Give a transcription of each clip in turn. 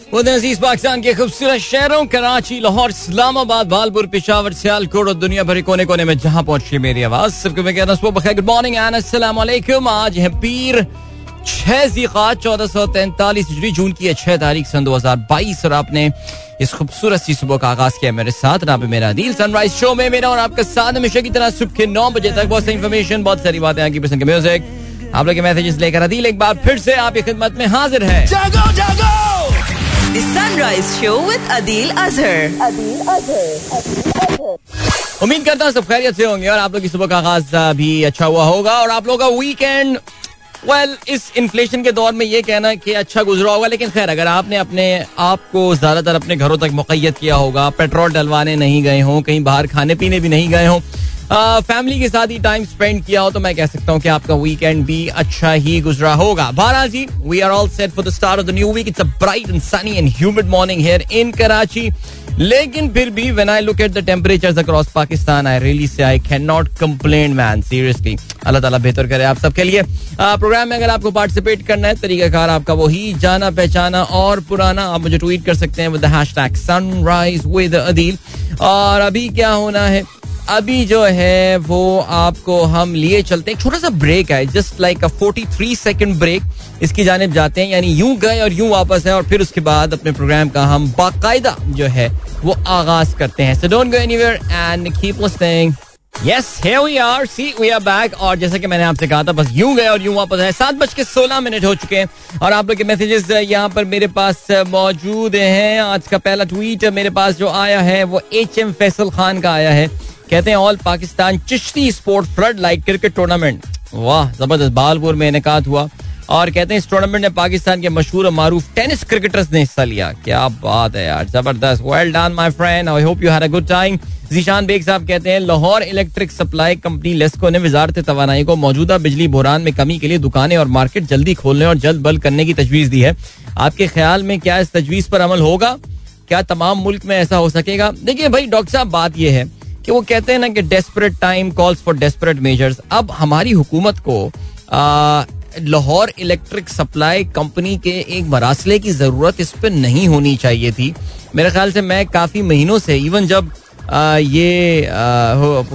अज़ीज़ पाकिस्तान के खूबसूरत शहरों, कराची, लाहौर, इस्लामाबाद, भालपुर, पिशावर, सियालकोट और दुनिया भर कोने कोने में जहाँ पहुँची मेरी आवाज़। सबको मैं कहता हूँ गुड मॉर्निंग एंड अस्सलाम आज है पीर छह जीकात, चौदह सौ तैंतालीस जून की है छह तारीख, सन दो हज़ार बाईस। और आपने इस खूबसूरत सी सुबह का आगाज़ किया मेरे साथ, ना मेरा दिल। सनराइज शो में मेरा और आपका साथ हमेशा की तरह सुबह के नौ बजे तक बहुत सी इन्फॉर्मेशन बहुत सारी बातें, आपकी पसंद के म्यूज़िक आप लोग के मैसेजेस लेकर अदील एक बार फिर से आपकी खिदमत में हाजिर है। जागो जागो! The Sunrise Show with Adil Azhar. Adil Azhar. उम्मीद करता हूँ सब खैरियत से होंगे और आप लोग की सुबह का आगाज़ भी अच्छा हुआ होगा और आप लोग का वीकेंड वेल इस इन्फ्लेशन के दौर में ये कहना कि अच्छा गुजरा होगा लेकिन खैर अगर आपने अपने आप को ज़्यादातर अपने घरों तक मुकैद किया होगा पेट्रोल डलवाने नहीं गए हों कहीं बाहर खाने पीने भी नहीं गए हों फैमिली के साथ ही टाइम स्पेंड किया हो तो मैं कह सकता हूँ कि आपका वीकेंड भी अच्छा ही गुजरा होगा। बहरहाल जी we are all set for the start of the new week it's a bright and sunny and humid morning here in Karachi लेकिन फिर भी when I look at the temperatures across Pakistan I really say I can not complain man seriously Allah Taala बेहतर करे आप सबके लिए। Programme में अगर आपको पार्टिसिपेट करना है, तरीकाकार आपका वही जाना, पहचाना और पुराना, आप मुझे ट्वीट कर सकते हैं with the hashtag sunrise with Adeel और अभी क्या होना है? अभी जो है, वो आपको हम लिए चलते हैं। छोटा सा ब्रेक है just like a 43 second break इसकी जानब जाते हैं, यानी यूँ गए और यूँ वापस है और फिर उसके बाद अपने प्रोग्राम का हम बाकायदा जो है, वो आगाज़ करते हैं। So don't go anywhere and keep listening yes here we are. See, we are back. और जैसा कि मैंने आपसे कहा था, बस यूँ गए और यूँ वापस आए। सात बज के सोलह मिनट हो चुके हैं और आप लोग के मैसेजेस यहाँ पर मेरे पास मौजूद हैं। आज का पहला ट्वीट मेरे पास जो आया है, वो एच एम फैसल खान का आया है। कहते हैं all Pakistan Chishti sport floodlight cricket tournament वाह, ज़बरदस्त। बालपुर में इनका हुआ। और कहते हैं इस टूर्नामेंट में पाकिस्तान के मशहूर और मारूफ टेनिस क्रिकेटर्स ने हिस्सा लिया। क्या बात है यार, ज़बरदस्त। Well done my friend I hope you had a good time Zeeshan Baig साहब कहते हैं, Lahore electric supply company LESCO ने वजारत तवानाई को मौजूदा बिजली बहरान में कमी के लिए दुकानें और मार्केट जल्दी खोलने और जल्द बल करने की तजवीज दी है। आपके ख्याल में क्या इस तजवीज पर अमल होगा? क्या तमाम मुल्क में ऐसा हो सकेगा? देखिए भाई, डॉक्टर साहब, बात यह है कि वो कहते हैं ना कि desperate time calls for desperate measures अब हमारी हुकूमत को लाहौर इलेक्ट्रिक सप्लाई कंपनी के एक मरासले की ज़रूरत इस पर नहीं होनी चाहिए थी। मेरे ख्याल से मैं काफ़ी महीनों से इवन जब आ, ये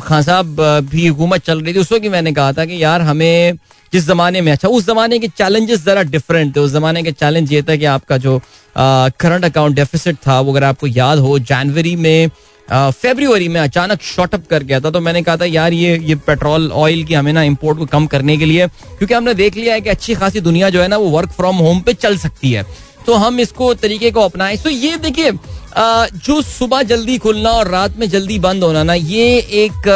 खान साहब भी हुकूमत चल रही थी उस वक्त मैंने कहा था कि यार हमें जिस जमाने में अच्छा उस जमाने के चैलेंजेस जरा डिफरेंट थे। उस जमाने के चैलेंज ये था कि आपका जो करंट अकाउंट डेफिसिट था वो अगर आपको याद हो जनवरी में फेब्रुवरी में अचानक शॉर्टअप कर गया था तो मैंने कहा था, यार, ये ये पेट्रोल ऑयल की हमें ना इम्पोर्ट को कम करने के लिए, क्योंकि हमने देख लिया है कि अच्छी खासी दुनिया जो है ना, वो वर्क फ्रॉम होम पे चल सकती है। तो हम इसको तरीके को अपनाएँ। तो ये देखिए जो सुबह जल्दी खुलना और रात में जल्दी बंद होना ना, ये एक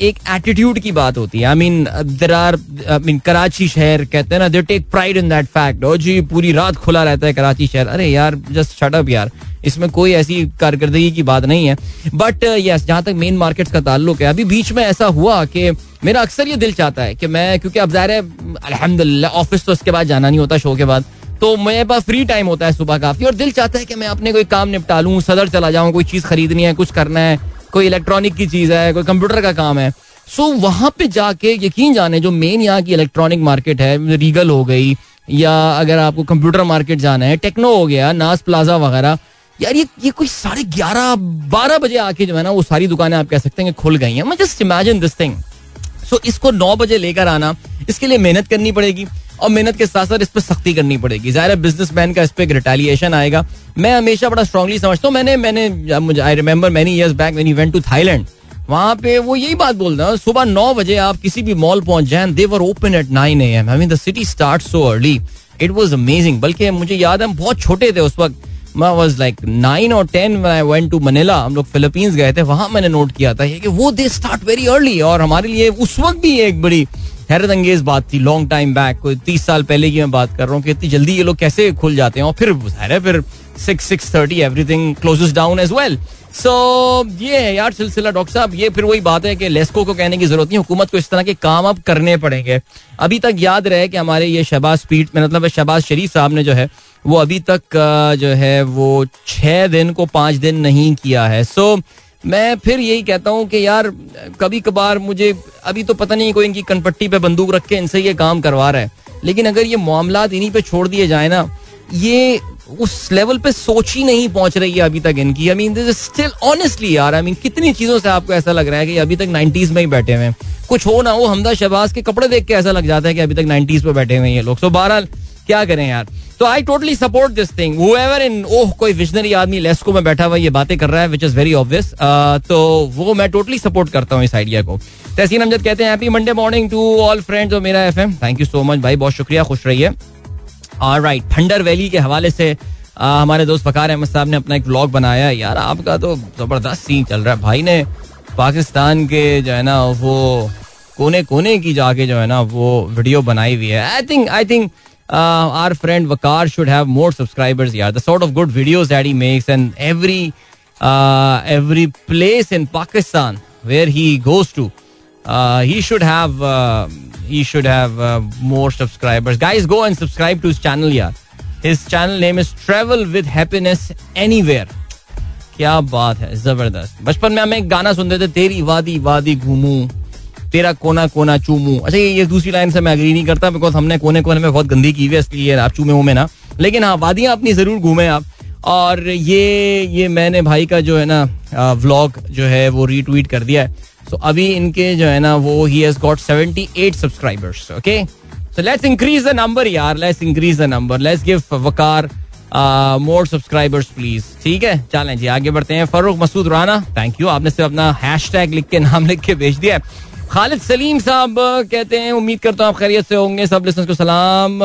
एक एटीट्यूड की बात होती है. I mean there are I mean Karachi शहर कहते हैं ना they take pride in that fact और जी, पूरी रात खुला रहता है कराची शहर. अरे यार जस्ट शट अप यार. इसमें कोई ऐसी कारकर्दगी की बात नहीं है. बट यस जहाँ तक मेन मार्केट्स का ताल्लुक है, अभी बीच में ऐसा हुआ कि मेरा अक्सर ये दिल चाहता है कि मैं, क्योंकि अब ज़ाहिर है, अल्हम्दुलिल्लाह ऑफ़िस तो उसके बाद जाना नहीं होता शो के बाद. तो मेरे पास फ्री टाइम होता है सुबह काफ़ी, और दिल चाहता है कि मैं अपने कोई काम निपटा लूँ, सदर चला जाऊँ, कोई चीज़ खरीदनी है, कुछ करना है. कोई इलेक्ट्रॉनिक की चीज़ है, कोई कंप्यूटर का काम है। सो वहाँ पे जाके यकीन जाने, जो मेन यहाँ की इलेक्ट्रॉनिक मार्केट है रीगल हो गई, या अगर आपको कंप्यूटर मार्केट जाना है टेक्नो हो गया नास प्लाजा वगैरह, यार ये ये कोई साढ़े ग्यारह, बारह बजे आके जो है ना, वो सारी दुकानें आप कह सकते हैं खुल गई हैं। मैं just imagine this thing so इसको नौ बजे लेकर आना, इसके लिए मेहनत करनी पड़ेगी। और मेहनत के साथ साथ इस पर सख्ती करनी पड़ेगी। ज़ाहिर बिज़नेस मैन का इस पर रिटेलिएशन आएगा। मैं हमेशा बड़ा स्ट्रांगली समझता हूँ। मैंने मैंने मुझे I remember many years back when you went to Thailand वहाँ पे वो यही बात बोल रहे सुबह नौ बजे आप किसी भी मॉल पहुँच जाए they were open at nine A M I mean the city start so early it was amazing बल्कि मुझे याद है, हम बहुत छोटे थे उस वक्त। मैं वॉज़ लाइक नाइन और ten I went to Manila हम लोग फिलीपींस गए थे, वहाँ मैंने नोट किया था कि वो दे स्टार्ट वेरी अर्ली और हमारे लिए उस वक्त भी एक बड़ी हैरत अंगेज बात थी लॉन्ग टाइम बैक कोई तीस साल पहले की मैं बात कर रहा हूँ कि इतनी जल्दी ये लोग कैसे खुल जाते हैं? और फिर है, फिर six six thirty everything closes down as well so ये है यार सिलसिला, डॉक्टर साहब, ये फिर वही बात है कि लेस्को को कहने की ज़रूरत नहीं, हुकूमत को इस तरह के काम अब करने पड़ेंगे। अभी तक याद रहे कि हमारे ये शहबाज स्पीड में मतलब शहबाज शरीफ साहब ने जो है, वो अभी तक जो है वो छह दिन को पाँच दिन नहीं किया है। सो मैं फिर यही कहता हूँ कि यार कभी कभार मुझे, अभी तो पता नहीं कोई इनकी कनपट्टी पे बंदूक रख के इनसे ये काम करवा रहा है। लेकिन अगर ये मामला इन्हीं पे छोड़ दिए जाए ना, ये उस लेवल पे सोच ही नहीं पहुँच रही है अभी तक इनकी। आई मीन स्टिल ऑनेस्टली यार आई मीन कितनी चीज़ों से आपको ऐसा लग रहा है कि अभी तक नाइनटीज में ही बैठे हुए हैं। कुछ हो ना हो, हमदा शहबाज के कपड़े देख के ऐसा लग जाता है कि अभी तक नाइनटीज पे बैठे हुए हैं ये लोग। सो बहरहाल क्या करें यार? तो I totally support this thing however in oh कोई विजनरी आदमी लेस्को में बैठा हुआ ये बातें कर रहा है विच इज़ वेरी ऑब्वियस तो वो मैं टोटली सपोर्ट करता हूँ इस आइडिया को। तहसीन अमजद कहते हैं happy Monday morning to all friends और मेरा FM thank you so much भाई बहुत शुक्रिया खुश रहिए। राइट थंडर वैली के हवाले से आ, हमारे दोस्त फकार अहमद साहब ने अपना एक ब्लॉग बनाया यार आपका तो ज़बरदस्त सीन चल रहा है। भाई ने पाकिस्तान के जो है ना वो कोने कोने की जाके जो है ना वो वीडियो बनाई हुई है। I think I think our friend Waqar should have more subscribers यार the sort of good videos that he makes and every every place in Pakistan where he goes to he should have he should have more subscribers guys go and subscribe to his channel यार his channel name is travel with happiness anywhere क्या बात है ज़बरदस्त बचपन में हमें गाना सुनते थे तेरी वादी वादी घूमू तेरा कोना कोना चूमू अच्छा ये, ये दूसरी लाइन से मैं अग्री नहीं करता बिकॉज़ हमने कोने कोने में बहुत गंदी की हुई है इसलिए आप चूमे उमे ना। लेकिन हाँ वादियाँ अपनी ज़रूर घूमे आप। और ये ये मैंने भाई का जो है ना व्लॉग जो है वो रीट्वीट कर दिया है। सो अभी इनके जो है ना वो he has got 78 subscribers okay so let's increase the number यार let's increase the number let's give Waqar more subscribers please ठीक है? चलें जी आगे बढ़ते हैं। फरूक मसूद राना थैंक यू आपने सिर्फ़ अपना हैश लिख के नाम लिख के भेज दिया खालिद सलीम साहब, कहते हैं, उम्मीद करता हूँ आप खैरियत से होंगे। सब लिसनर्स को सलाम।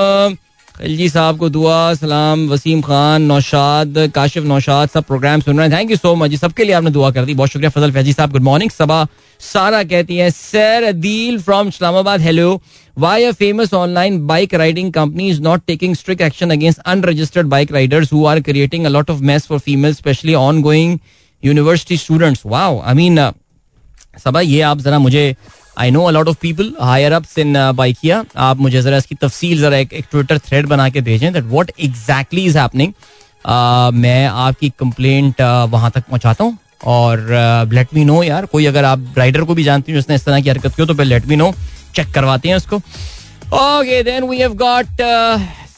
जी साहब को दुआ, सलाम। वसीम खान, नौशाद, काशिफ नौशाद, सब प्रोग्राम सुन रहे हैं। थैंक यू सो मच सबके लिए आपने दुआ कर दी। बहुत शुक्रिया फजल फैजी साहब। Good morning Saba. सारा कहती है, sir Adeel from Islamabad. Hello why a famous online bike riding company is not taking strict action against unregistered bike riders who are creating a lot of mess for female specially on going university students wow I mean Saba ये आप जरा मुझे I know a lot of people higher ups in Bykea आप मुझे जरा इसकी तफसील जरा एक, ट्विटर थ्रेड बना के भेजें that what exactly is happening मैं आपकी कंप्लेंट uh, वहाँ तक पहुंचाता हूँ और लेट मी नो यार कोई अगर आप राइडर को भी जानती हो जिसने इस तरह की हरकत की हो तो फिर लेट मी नो चेक करवाते हैं उसको। Okay then we have got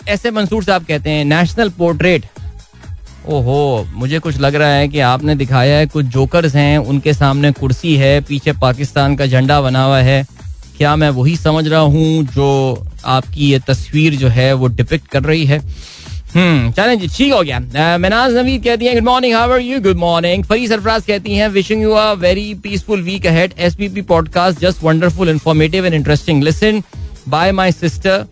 ऐसे मंसूर साहब कहते हैं नेशनल पोर्ट्रेट ओहो, मुझे कुछ लग रहा है कि आपने दिखाया है कुछ जोकर्स हैं, उनके सामने कुर्सी है, पीछे पाकिस्तान का झंडा बना हुआ है। क्या मैं वही समझ रहा हूँ जो आपकी ये तस्वीर जो है वो डिपिक्ट कर रही है? हम्म चलें जी, ठीक हो गया। मनाज नवीद कहती हैं good morning how are you good morning Fari Sarfaraz कहती हैं wishing you a very peaceful week ahead SPP podcast just wonderful informative and interesting listen by my sister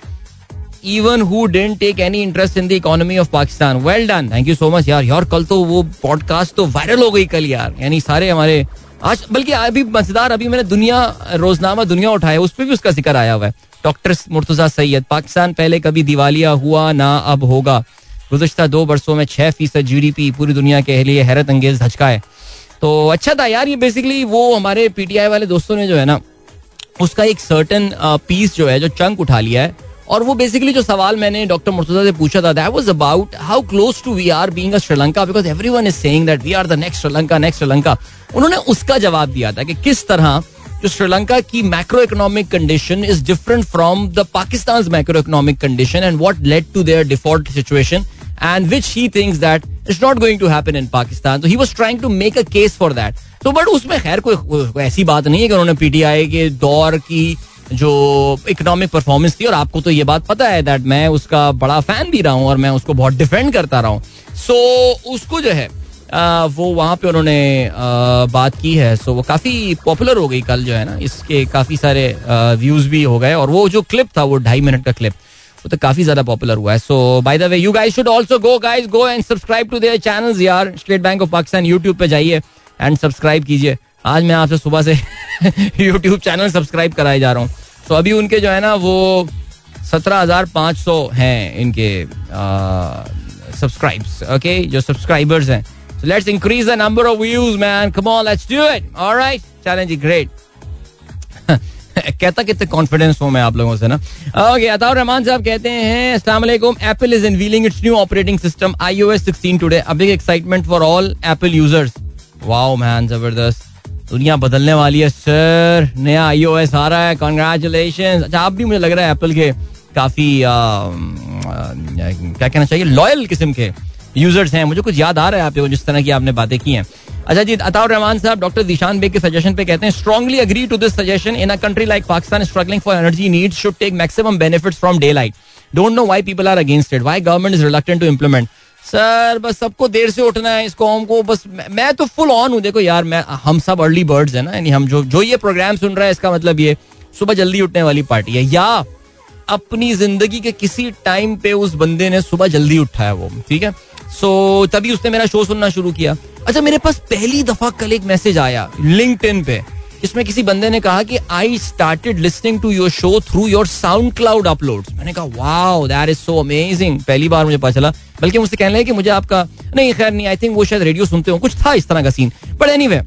even who didn't take any interest in the economy of Pakistan well done thank you so much यार यार कल तो वो podcast तो viral हो गई कल यार यानी सारे हमारे आज बल्कि अभी मज़ेदार अभी मैंने दुनिया रोजनामा दुनिया उठाया उस पर भी उसका ज़िक्र आया हुआ है डॉक्टर मुर्तजा सैयद पाकिस्तान पहले कभी दिवालिया हुआ ना अब होगा गुजशत दो बरसों में छह फ़ीसद जी डी पी पूरी दुनिया के लिए हैरत अंगेज धचका है तो अच्छा था यार ये बेसिकली वो हमारे पीटीआई वाले दोस्तों ने जो है ना उसका एक सर्टन पीस जो है जो चंक उठा लिया है और वो बेसिकली जो सवाल मैंने डॉक्टर मुर्तजा से पूछा था that was about how close to we are being Sri Lanka because everyone is saying that we are the next Sri Lanka next Sri Lanka उन्होंने उसका जवाब दिया था कि किस तरह जो श्रीलंका की macroeconomic condition is different from the Pakistan macroeconomic condition and what led to their default situation and which he thinks that is not going to happen in Pakistan तो he was trying to make a case for that तो but उसमें खैर कोई ऐसी बात नहीं है कि उन्होंने पीटीआई के दौर की जो इकोनॉमिक परफॉर्मेंस थी और आपको तो ये बात पता है दैट मैं उसका बड़ा फ़ैन भी रहा हूँ और मैं उसको बहुत डिफेंड करता रहा हूँ। सो so, उसको जो है आ, वो वहाँ पे उन्होंने बात की है। सो so, वो काफ़ी पॉपुलर हो गई कल जो है ना इसके काफ़ी सारे व्यूज़ भी हो गए और वो जो क्लिप था वो ढाई मिनट का क्लिप वो तो काफ़ी ज़्यादा पॉपुलर हुआ है। So by the way you guys should also go guys go and subscribe to their channels यार। State Bank of Pakistan YouTube पे जाइए एंड सब्सक्राइब कीजिए। आज मैं आपसे सुबह से यूट्यूब चैनल सब्सक्राइब कराए जा रहा हूँ तो अभी उनके जो है ना वो सत्रह हज़ार पाँच सौ हैं इनके सब्सक्राइब्स ओके जो सब्सक्राइबर्स हैं So let's increase the number of views, man. Come on, let's do it. All right. Challenge great. कहता कितने कॉन्फिडेंस हूँ मैं आप लोगों से ना ओके अताउर रहमान साहब कहते हैं अस्सलाम वालेकुम Apple is unveiling its new operating system iOS 16 today a big excitement for all Apple users wow man ज़बरदस्त दुनिया बदलने वाली है सर नया आईओएस आ रहा है कॉन्ग्रेचुलेशन अच्छा आप भी मुझे लग रहा है एप्पल के काफ़ी क्या कहना चाहिए लॉयल किस्म के यूज़र्स हैं। मुझे कुछ याद आ रहा है आप जिस तरह की आपने बातें की हैं। अच्छा जी, अताउर रहमान साहब डॉक्टर दिशान बेग के सजेशन पे कहते हैं strongly agree to this suggestion in a country like Pakistan struggling for energy need should take maximum benefits from daylight don't know why people are against it why government is reluctant to implement sir बस सबको देर से उठना है इस इसको हमको बस मैं तो फुल ऑन हूँ। देखो यार मैं हम सब अर्ली बर्ड्स है ना यानी हम जो जो ये प्रोग्राम सुन रहा है इसका मतलब ये सुबह जल्दी उठने वाली पार्टी है। या अपनी ज़िंदगी के किसी टाइम पे उस बंदे ने सुबह जल्दी उठा है वो ठीक है? सो so, तभी उसने मेरा शो सुनना शुरू किया। अच्छा मेरे पास पहली दफ़ा कल एक मैसेज आया लिंक्डइन पे इसमें किसी बंदे ने कहा कि I started listening to your show through your SoundCloud upload मैंने कहा wow that is so amazing पहली बार मुझे पता चला। बल्कि मुझसे कहने लगे कि मुझे आपका, नहीं, खैर, नहीं आई थिंक वो शायद रेडियो सुनते हो। कुछ था इस तरह का scene but anyway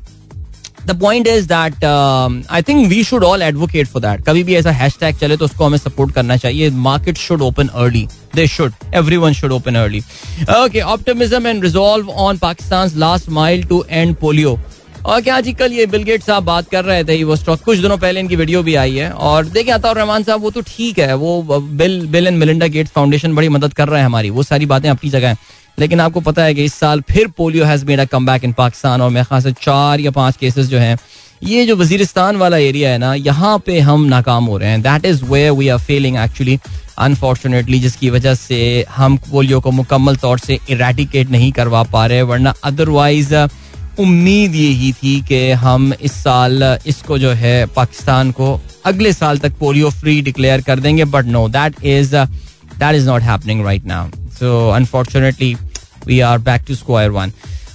the point is that I think we should all advocate for that कभी भी ऐसा हैश टैग चले तो उसको हमें सपोर्ट करना चाहिए। Market should open early they should everyone should open early okay optimism and resolve on Pakistan last mile to end polio और क्या जी, कल ये बिल गेट साहब बात कर रहे थे वो स्टॉक कुछ दिनों पहले इनकी वीडियो भी आई है। और देखिए आता रहमान साहब, वो तो ठीक है, वो Bill Bill and Melinda Gates Foundation बड़ी मदद कर रहे हैं हमारी, वो सारी बातें अपनी जगह हैं। लेकिन आपको पता है कि इस साल फिर polio has made a comeback in Pakistan और मेरे ख्याल से चार या पाँच केसेस जो हैं, ये जो वजीरिस्तान वाला एरिया है ना, यहाँ पे हम नाकाम हो रहे हैं। That is way we are failing actually unfortunately जिसकी वजह से हम पोलियो को मुकम्मल तौर से इरेटिकेट नहीं करवा पा रहे, वरना अदरवाइज़ उम्मीद यही थी कि हम इस साल इसको जो है पाकिस्तान को अगले साल तक पोलियो फ्री डिक्लेयर कर देंगे but no that is that is not happening right now so unfortunately we are back to square one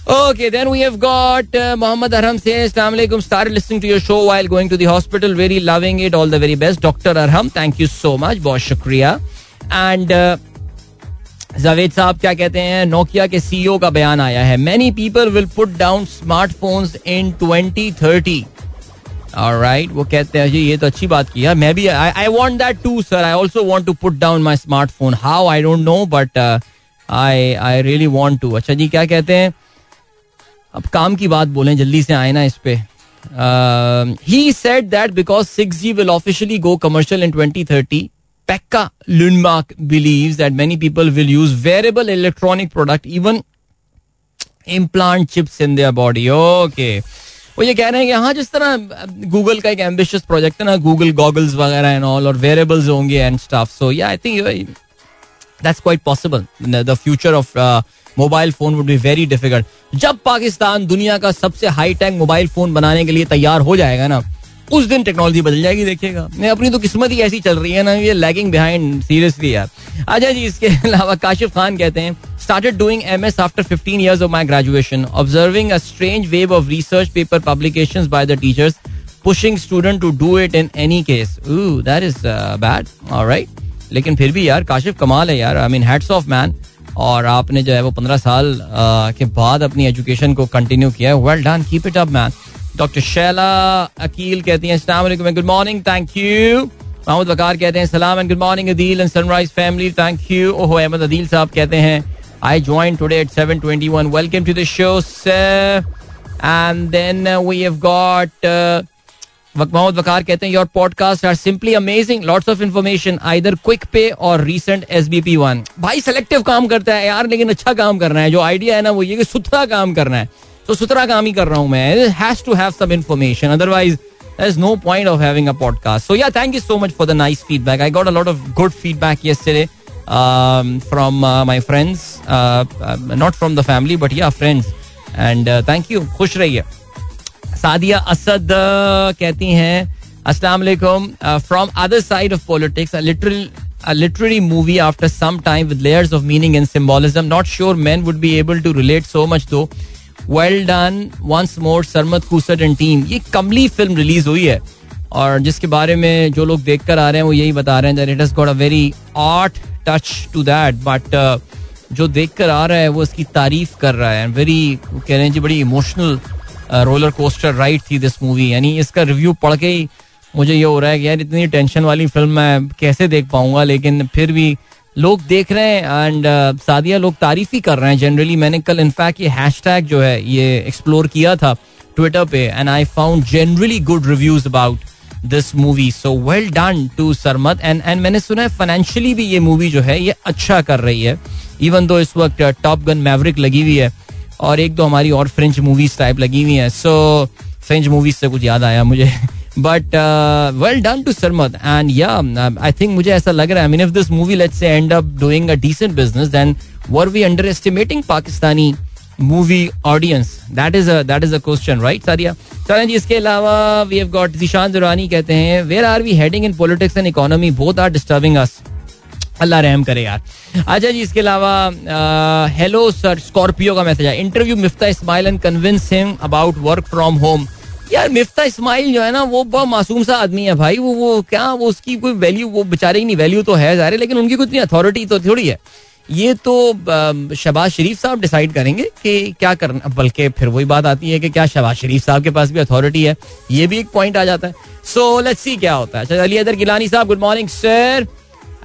Okay, then we have got uh, Muhammad Arham says, Assalamu alaikum, started listening to your show while going to the hospital. Very loving it. All the very best. Dr. Arham, thank you so much. बहुत शुक्रिया. And uh, Javed साहब क्या कहते हैं, Nokia के CEO का बयान आया है। Many people will put down smartphones in 2030 right वो कहते हैं, जी, ये तो अच्छी बात की है। मैं भी I want that too sir I too put down smartphone how I don't know but I I really want to अच्छा जी, क्या कहते हैं? अब काम की बात बोलें, जल्दी से आए ना इस पे। He said that because six G will officially go commercial in 2030 Pekka Lundmark believes that many people will use wearable electronic product, even implant chips in their body. Okay. वो ये कह रहे हैं कि हाँ जिस तरह गूगल का एक एम्बिशियस प्रोजेक्ट है ना गूगल गॉगल्स वगैरह एंड ऑल और वेरेबल्स होंगे and stuff so yeah I think that's quite possible the future of mobile phone would be very difficult जब पाकिस्तान दुनिया का सबसे हाई टेक मोबाइल फ़ोन बनाने के लिए तैयार हो जाएगा ना उस दिन टेक्नोलॉजी बदल जाएगी देखिएगा। नहीं अपनी तो किस्मत ही ऐसी चल रही है ना ये लैगिंग बिहाइंड सीरियसली यार। अच्छा जी इसके अलावा काशिफ खान कहते हैं started doing MS after fifteen year of my graduation observing a strange wave of research paper publication by the teachers pushing student to do it in any case that is bad right लेकिन फिर भी यार काशिफ कमाल है यार। I mean hats off man और आपने जो है वो पंद्रह साल uh, के बाद अपनी एजुकेशन को कंटिन्यू किया है। Well done keep it up man doctor Shaila Aqeel कहती हैं, अस्सलाम good morning thank you Mohammad Waqar कहते हैं, सलाम and good morning Adeel and Sunrise family thank you ओहो, अहमद अदील साहब कहते हैं I join today at 721 welcome to the show and then we have got Mohammad Waqar कहते हैं your podcast are simply amazing lots of information either quick पे और recent S B P one भाई selective काम करता है यार, लेकिन अच्छा काम करना है। जो आइडिया है ना, वो ये कि सुथरा काम करना है। तो सुथरा काम ही कर रहा हूँ मैं has to have some information otherwise there is no point of having a podcast. So yeah, thank you so much for the nice feedback. I got a lot of good feedback yesterday um, from uh, my friends, uh, uh, not from the family, but yeah, friends. And uh, thank you. खुश रहिए. Sadia Asad uh, कहती हैं अस्सलाम वालेकुम from other side of politics literal a literary movie after some time with layers of meaning and symbolism. Not sure men would be able to relate so much though. Well done once more Sarmad Khoosat and team ये Kamli film release हुई है। और जिसके बारे में जो लोग देख कर आ रहे हैं, वो यही बता रहे हैं that it got a very art touch to that but जो देख कर आ रहा है, वो इसकी तारीफ़ कर रहा है। वेरी कह रहे हैं, जी, बड़ी इमोशनल रोलर कोस्टर राइड थी दिस मूवी यानी इसका रिव्यू पढ़ के ही मुझे ये हो रहा है कि यार, इतनी टेंशन वाली फ़िल्म मैं कैसे देख पाऊँगा? लेकिन फिर भी लोग देख रहे हैं एंड uh, सादिया लोग तारीफ़ ही कर रहे हैं जनरली मैंने कल इनफैक्ट ये हैश जो है ये एक्सप्लोर किया था ट्विटर पे and I found generally good reviews about this movie so well done to Sarmad and and मैंने सुना है फाइनेंशियली भी ये मूवी जो है ये अच्छा कर रही है. इवन दो इस वक्त टॉप गन मैवरिक लगी हुई है और एक दो हमारी और फ्रेंच मूवीज़ टाइप लगी हुई है. सो फ्रेंच मूवीज़ से कुछ याद आया मुझे. But well done to Sarmad and yeah I think मुझे ऐसा लग रहा है mean if this movie let's say end up doing a decent business then were we underestimating Pakistani movie audience that is that is a question right सारिया चलें जी इसके अलावा we have got Zeeshan Durrani कहते हैं where are we heading in politics and economy both are disturbing us Allah रहम करे यार अच्छा जी इसके अलावा हेलो सर स्कॉर्पियो का मैसेज है interview Miftah Ismail and convince him about work from home यार मिफ्ता इस्माइल जो है ना, वो बहुत मासूम सा आदमी है भाई। वो वो क्या, वो उसकी कोई वैल्यू वो बेचारे की नहीं वैल्यू तो है जा जारे, लेकिन उनकी कोई इतनी अथॉरिटी तो थोड़ी है। ये तो शबाज शरीफ साहब डिसाइड करेंगे कि क्या करना बल्कि फिर वही बात आती है कि क्या शबाज शरीफ साहब के पास भी अथॉरिटी है। ये भी एक पॉइंट आ जाता है। सो लेट्स सी क्या होता है। अली अदर गिलानी साहब good morning sir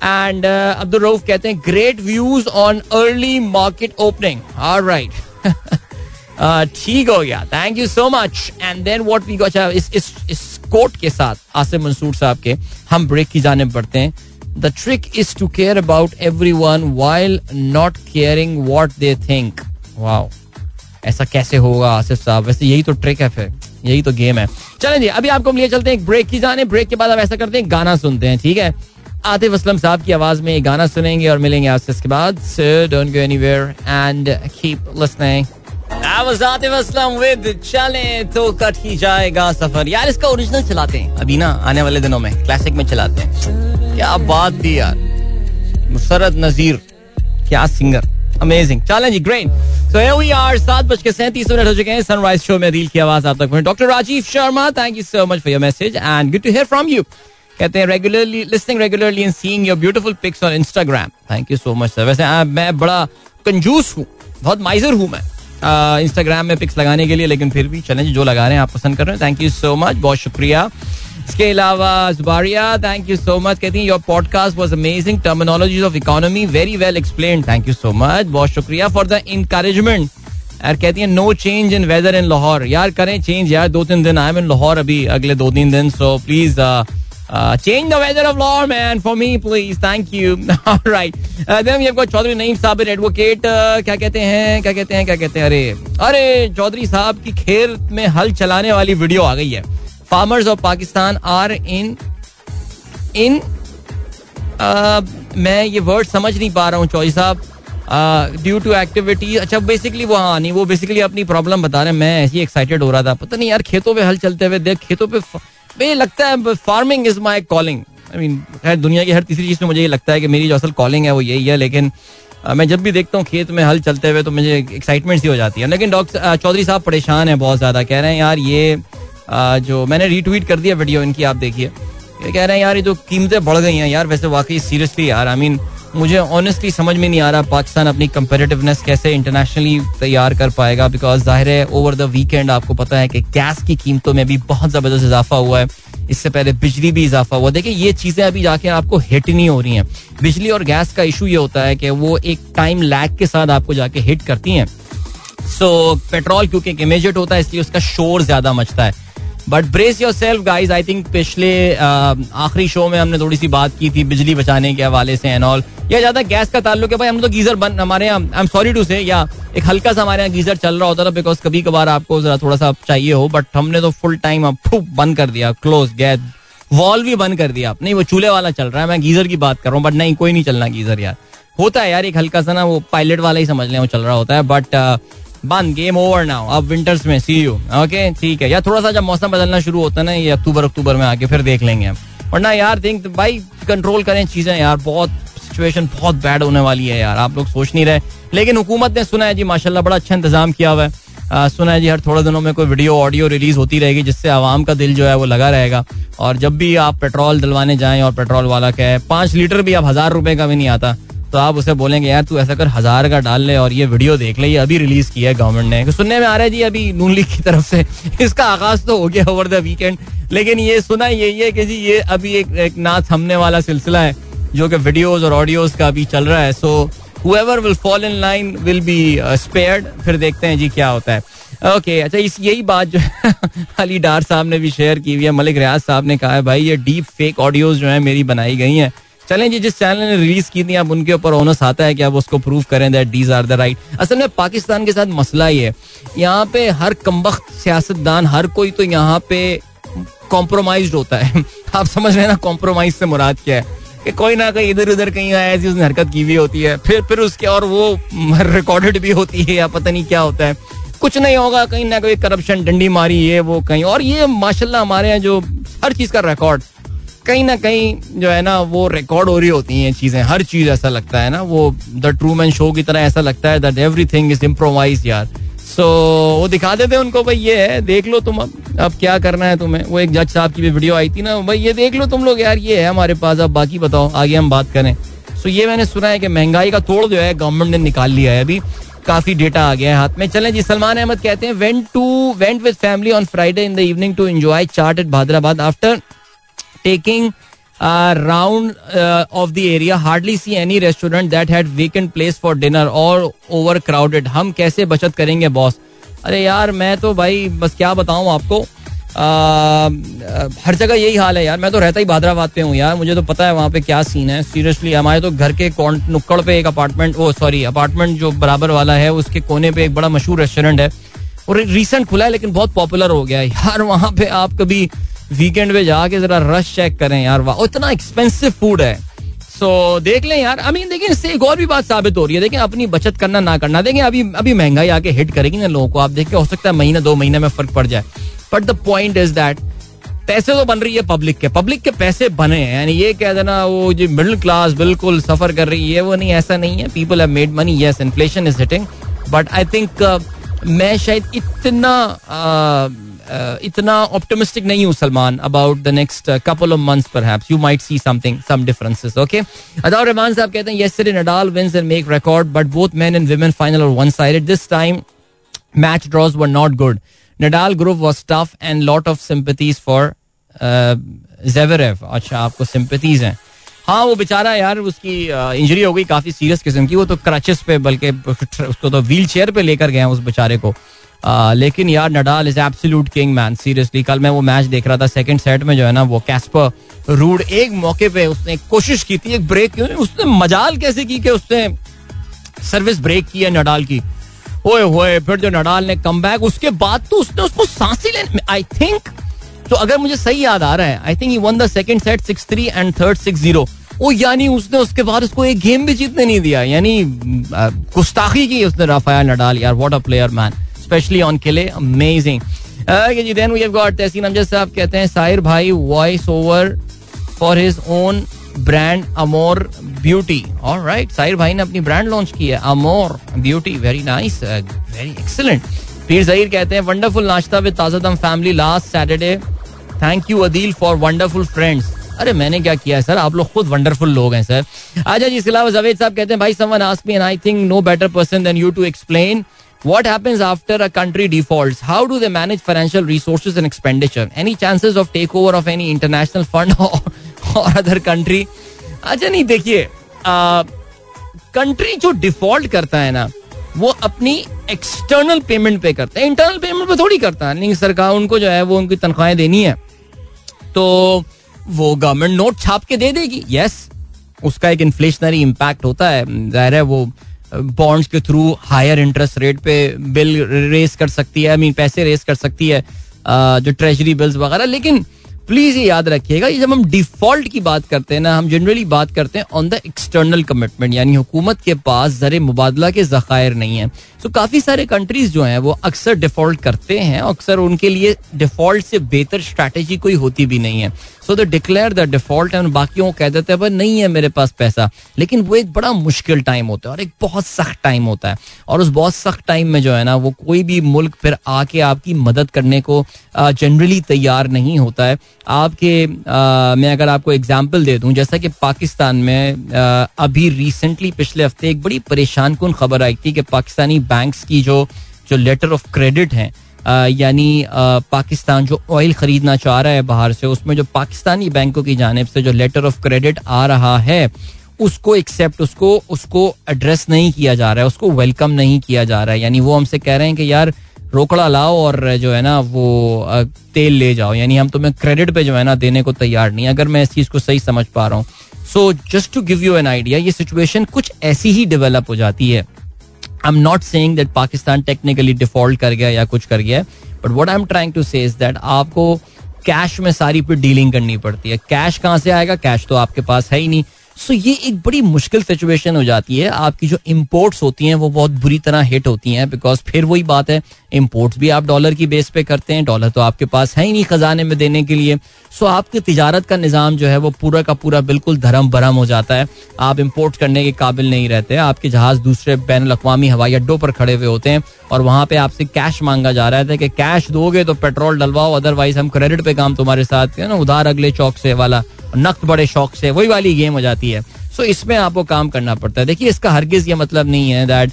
and Abdul Rauf कहते हैं great views on early market opening right ठीक हो गया। Thank you so much and then what we got इस इस इस कोट के साथ आसिम मंसूर साहब के, हम ब्रेक की जाने पड़ते हैं। The trick is to care about everyone while not caring what they think wow ऐसा कैसे होगा आसिफ साहब? वैसे यही तो ट्रिक है फिर। यही तो गेम है। चलें जी, अभी आपको हम लिए चलते हैं एक ब्रेक की जाने। ब्रेक के बाद आप ऐसा करते हैं, गाना सुनते हैं, ठीक है? आतिफ असलम साहब की आवाज़ में गाना सुनेंगे और मिलेंगे आपसे इसके बाद। Don't go anywhere and keep listening चले तो कट ही जाएगा सफ़र। यार, इसका ओरिजिनल चलाते हैं। अभी ना, आने वाले दिनों में क्लासिक में चलाते हैं। क्या बात थी यार। मुसरत नजीर, क्या सिंगर अमेजिंग चलें जी ग्रेट सो वी आर सात बज के सैंतीस मिनट हो चुके हैं। सनराइज शो में दिल की आवाज़ आप तक doctor Rajeev Sharma thank you so much for your message and good to hear from you कहते हैं regularly listening regularly and seeing your beautiful pics on Instagram thank you so much sir वैसे मैं बड़ा कंजूस हूँ। बहुत माइजर हूँ मैं। इंस्टाग्राम में पिक्स लगाने के लिए, लेकिन फिर भी चलें जो लगा रहे हैं, आप पसंद कर रहे हैं। थैंक यू सो मच बहुत शुक्रिया। इसके अलावा Zubaria thank you so much कहती हैं your podcast was amazing terminology of economy very well explain thank you so much बहुत शुक्रिया फॉर द इनकरेजमेंट यार कहती है no change in weather in Lahore यार करें चेंज यार दो तीन दिन आई एम इन लाहौर अभी अगले दो तीन दिन so please change the weather of Lahore man for me please thank you right then Chaudhry Naeem साहब एडवोकेट क्या कहते हैं? क्या कहते हैं? क्या कहते हैं? अरे अरे चौधरी साहब की खेत में हल चलाने वाली वीडियो आ गई है. Farmers of Pakistan are in in मैं ये वर्ड समझ नहीं पा रहा हूँ चौधरी साहब ड्यू टू एक्टिविटी अच्छा बेसिकली वो हाँ नहीं, वो बेसिकली अपनी प्रॉब्लम बता रहे हैं. मैं ऐसी एक्साइटेड हो रहा था. पता नहीं यार, खेतों पे हल चलते हुए देख, खेतों पे मुझे लगता है farming is my calling I mean खैर, दुनिया की हर तीसरी चीज़ में मुझे ये लगता है कि मेरी जो असल कॉलिंग है वो यही है, लेकिन मैं जब भी देखता हूँ खेत में हल चलते हुए तो मुझे एक्साइटमेंट सी हो जाती है। लेकिन डॉक्टर चौधरी साहब परेशान है, बहुत ज़्यादा कह रहे हैं, यार, ये जो मैंने रीट्वीट कर दिया वीडियो इनकी, आप देखिए। कह रहे हैं, यार, ये जो कीमतें बढ़ गई हैं, यार, वैसे वाकई सीरियसली यार आई मीन मुझे ऑनेस्टली समझ में नहीं आ रहा पाकिस्तान अपनी कंपेरेटिवनेस कैसे इंटरनेशनली तैयार कर पाएगा बिकॉज़ ज़ाहिर है ओवर द वीकेंड आपको पता है कि गैस की कीमतों में भी बहुत ज़बरदस्त इजाफा हुआ है। इससे पहले बिजली भी इजाफा हुआ। देखिए ये चीज़ें अभी जाके आपको हिट नहीं हो रही हैं। बिजली और गैस का इशू ये होता है कि वो एक टाइम लैग के साथ आपको जाके हिट करती हैं। सो so, पेट्रोल क्योंकि इमेजेट होता है इसलिए उसका शोर ज़्यादा मचता है। But brace yourself guys I think पिछले आखिरी शो में हमने थोड़ी सी बात की थी बिजली बचाने के हवाले से एंड ऑल या ज़्यादा गैस का ताल्लुक है, भाई, हम तो गीजर बंद हमारे यहाँ आई एम सॉरी टू से या एक हल्का सा हमारे यहाँ गीजर चल रहा होता था बिकॉज़ कभी कभार आपको जरा थोड़ा सा चाहिए हो बट हमने तो फुल टाइम अब बंद कर दिया क्लोज गैस वॉल भी बंद कर दिया। नहीं, वो चूल्हे वाला चल रहा है, मैं गीजर की बात कर रहा हूँ बट नहीं, कोई नहीं चलना गीजर यार। होता है यार, एक हल्का सा ना, वो पायलट वाला ही समझ लें, वो चल रहा होता है बट बंद गेम ओवर नाउ अब विंटर्स में सी यू ओके ठीक है। या थोड़ा सा जब मौसम बदलना शुरू होता है ना, ये अक्टूबर अक्टूबर में आके फिर देख लेंगे वरना यार थिंक भाई कंट्रोल करें चीज़ें यार, बहुत सिचुएशन बहुत बैड होने वाली है यार आप लोग सोच नहीं रहे। लेकिन हुकूमत ने सुना है जी माशाल्लाह बड़ा अच्छा इंतज़ाम किया हुआ है। सुना है जी हर थोड़े दिनों में कोई वीडियो ऑडियो रिलीज़ होती रहेगी जिससे आवाम का दिल जो है वो लगा रहेगा। और जब भी आप पेट्रोल दिलवाने जाएँ और पेट्रोल वाला कहे पाँच लीटर भी अब हज़ार रुपए का भी नहीं आता तो आप उसे बोलेंगे यार तू ऐसा कर हज़ार का डाल ले और ये वीडियो देख ले ये अभी रिलीज़ किया है गवर्नमेंट ने। सुनने में आ रहा है जी अभी नून लीग की तरफ़ से इसका आगाज़ तो हो गया ओवर द वीकेंड लेकिन ये सुना यही है कि जी ये अभी एक, एक ना थमने वाला सिलसिला है। जो कि वीडियोस और ऑडियोज का अभी चल रहा है so whoever will fall in line will be spared फिर देखते हैं जी क्या होता है। ओके okay, अच्छा इस यही बात जो अली डार साहब ने भी शेयर की हुई है मलिक रियाज साहब ने कहा है भाई ये डीप फेक ऑडियोज जो है मेरी बनाई गई हैं। चलें जी जिस चैनल ने रिलीज़ की थी अब उनके ऊपर ओनस आता है कि अब उसको प्रूव करें that these are the right असल में पाकिस्तान के साथ मसला ही है यहाँ पे हर कमबख्त सियासतदान हर कोई तो यहाँ पे कॉम्प्रोमाइज होता है। आप समझ रहे हैं ना कॉम्प्रोमाइज से मुराद क्या है? कि कोई ना कहीं इधर उधर कहीं ऐसी उसने हरकत की हुई होती है। फिर फिर उसके और वो रिकॉर्डेड भी होती है या पता नहीं क्या होता है। कुछ नहीं होगा, कहीं ना कहीं करप्शन डंडी मारी, ये, वो, कहीं। और ये माशाल्लाह हमारे यहाँ जो हर चीज़ का रिकॉर्ड कहीं ना कहीं जो है ना, वो रिकॉर्ड हो रही होती हैं चीज़ें। हर चीज़ ऐसा लगता है ना, वो द ट्रू मैन शो की तरह ऐसा लगता है दैट एवरीथिंग इज़ इम्प्रोवाइज यार। सो वो दिखा देते उनको, भाई ये है, देख लो तुम अब अब क्या करना है तुम्हें? वो एक जज साहब की भी वीडियो आई थी ना, भाई ये देख लो तुम लोग यार, ये है हमारे पास, अब बाकी बताओ, आगे हम बात करें. सो ये मैंने सुना है कि महँगाई का तोड़ जो है गवर्नमेंट ने निकाल लिया है अभी। काफ़ी डेटा आ गया है हाथ में। चलें जी, सलमान अहमद कहते हैं went to went with family on Friday in the evening to enjoy chaat at after taking round of the area hardly see any restaurant that had weekend place for dinner और overcrowded हम कैसे बचत करेंगे boss अरे यार मैं तो भाई बस क्या बताऊँ आपको? Uh, हर जगह यही हाल है यार। मैं तो रहता ही भादराबाद पे हूँ यार। मुझे तो पता है वहाँ पे क्या सीन है। सीरियसली हमारे तो घर के नुक्कड़ पे एक अपार्टमेंट वो सॉरी अपार्टमेंट जो बराबर वाला है उसके कोने पे एक बड़ा मशहूर रेस्टोरेंट है। और रिसेंट खुला है लेकिन बहुत पॉपुलर हो गया है। यार वहाँ पे आप कभी वीकेंड पे जाके जरा रश चेक करें यार वाह इतना एक्सपेंसिव फ़ूड है। सो देख लें यार आई मीन देखिए इससे एक और भी बात साबित हो रही है। देखिए अपनी बचत करना ना करना। देखिए अभी अभी महँगाई आके हिट करेगी ना लोगों को। आप देखिए हो सकता है महीना दो महीने में फ़र्क पड़ जाए। But the point is that पैसे तो बन रही है पब्लिक के। पब्लिक के पैसे बने हैं। यानी ये कह देना वो जो मिडिल क्लास बिल्कुल सफ़र कर रही है वो नहीं ऐसा नहीं है। People have made money yes inflation is hitting but I think मैं शायद इतना uh, इतना ऑप्टिमिस्टिक नहीं हूँ, Salman about the next couple of months perhaps you might see something some differences okay Ataur Rehman साहब कहते हैं yesterday Nadal wins and make record but both men and women final और one sided this time match draws were not good Nadal group was tough and lot of sympathies for Zverev अच्छा आपको sympathies हैं। हाँ वो बेचारा यार, उसकी injury हो गई काफ़ी सीरियस किस्म की। वो तो क्रचेस पे, बल्कि उसको तो व्हील चेयर पे लेकर गए उस बेचारे को। लेकिन यार, Nadal is absolute king man seriously कल मैं वो मैच देख रहा था सेकंड सेट में जो है ना, वो कैस्पर रूड एक मौके पे उसने कोशिश की थी, एक ब्रेक की, उसने मजाल कैसे की कि उसने सर्विस ब्रेक की है नडाल की। ओए होए, फिर जो नडाल ने कम बैक उसके बाद तो उसने उसको सांसी लेने आई थिंक तो अगर मुझे सही याद आ रहा है I think won the second set six three and third six zero वो यानी उसने उसके बाद उसको एक गेम भी जीतने नहीं दिया, यानी गुस्ताखी की उसने राफाया नडाल, यार what a player man specially on clay amazing ji then we have got Tahseen Amjad Sahab कहते हैं, साहिर भाई voice over for his own brand Amor beauty और राइट साहिर भाई ने अपनी ब्रांड लॉन्च की है Amor beauty very nice very excellent Pir Zaheer कहते हैं वंडरफुल नाश्ता with Tazadam family last Saturday thank you Adeel for wonderful friends अरे मैंने क्या किया है, सर? आप लोग खुद वंडरफुल लोग हैं, सर। अच्छा जी, इसके अलावा जवेद साहब कहते हैं, भाई someone ask me and I think no better person than you to explain What happens after a country defaults? How do they manage financial resources and expenditure? Any chances of takeover of any international fund or, or other country? अच्छा नहीं देखिए country जो default करता है ना वो अपनी external payment पे करता है इंटरनल पेमेंट पे थोड़ी करता है नहीं सरकार उनको जो है वो उनकी तनख्वाहें देनी है तो वो गवर्नमेंट नोट छाप के दे देगी यस उसका एक इन्फ्लेशनरी इम्पैक्ट होता है ज़ाहिर है वो बॉन्ड्स के थ्रू हायर इंटरेस्ट रेट पे बिल रेस कर सकती है आई मीन पैसे रेस कर सकती है जो ट्रेजरी बिल्स वगैरह। लेकिन प्लीज़ ये याद रखिएगा ये जब हम डिफ़ॉल्ट की बात करते हैं ना हम जनरली बात करते हैं ऑन द एक्सटर्नल कमिटमेंट यानी हुकूमत के पास जर मुबादला के जखायर नहीं है। सो so, काफ़ी सारे कंट्रीज़ जो हैं वो अक्सर डिफ़ॉल्ट करते हैं अक्सर उनके लिए डिफ़ॉल्ट से बेहतर स्ट्रैटेजी कोई होती भी नहीं है। So the declare the default and बाकियों को कह देते हैं नहीं है मेरे पास पैसा। लेकिन वो एक बड़ा मुश्किल टाइम होता है और एक बहुत सख्त टाइम होता है। और उस बहुत सख्त टाइम में जो है ना वो कोई भी मुल्क फिर आके आपकी मदद करने को जनरली तैयार नहीं होता है। आपके आ, मैं अगर आपको एग्ज़ाम्पल दे दूँ जैसा कि पाकिस्तान में आ, अभी रिसेंटली पिछले हफ़्ते एक बड़ी परेशान कन खबर आई थी कि पाकिस्तानी बैंक्स की जो जो लेटर ऑफ़ क्रेडिट हैं यानी पाकिस्तान जो ऑयल खरीदना चाह रहा है बाहर से उसमें जो पाकिस्तानी बैंकों की जानब से जो लेटर ऑफ़ क्रेडिट आ रहा है उसको एक्सेप्ट उसको उसको एड्रेस नहीं किया जा रहा है उसको वेलकम नहीं किया जा रहा है। यानी वो हमसे कह रहे हैं कि यार रोकड़ा लाओ और जो है ना, वो तेल ले जाओ। यानी हम तुम्हें क्रेडिट पे जो है ना देने को तैयार नहीं अगर मैं इस चीज़ को सही समझ पा रहा हूँ। So just to give you an idea ये सिचुएशन कुछ ऐसी ही डेवलप हो जाती है। I am not saying that Pakistan technically default कर गया या कुछ कर गया but what I am trying to say that आपको कैश में सारी पे डीलिंग करनी पड़ती है। कैश कहाँ से आएगा? कैश तो आपके पास है ही नहीं। सो ये एक बड़ी मुश्किल सिचुएशन हो जाती है। आपकी जो इम्पोर्ट्स होती हैं, वो बहुत बुरी तरह हिट होती हैं बिकॉज़ फिर वही बात है इम्पोर्ट्स भी आप डॉलर की बेस पे करते हैं डॉलर तो आपके पास है ही नहीं खजाने में देने के लिए। सो आपकी तजारत का निज़ाम जो है वो पूरा का पूरा बिल्कुल धर्म भरम हो जाता है। आप इम्पोर्ट करने के काबिल नहीं रहते। आपके जहाज़ दूसरे बैन अवी हवाई अड्डों पर खड़े हुए होते हैं और वहाँ पे आपसे कैश मांगा जा रहा है कि कैश दोगे तो पेट्रोल डलवाओ अदरवाइज़ हम क्रेडिट पे काम तुम्हारे साथ है ना उधार अगले चौक से वाला नक्त बड़े शौक से, वही वाली गेम हो जाती है। सो इसमें आपको काम करना पड़ता है। देखिए, इसका हरगिज ये मतलब नहीं है दैट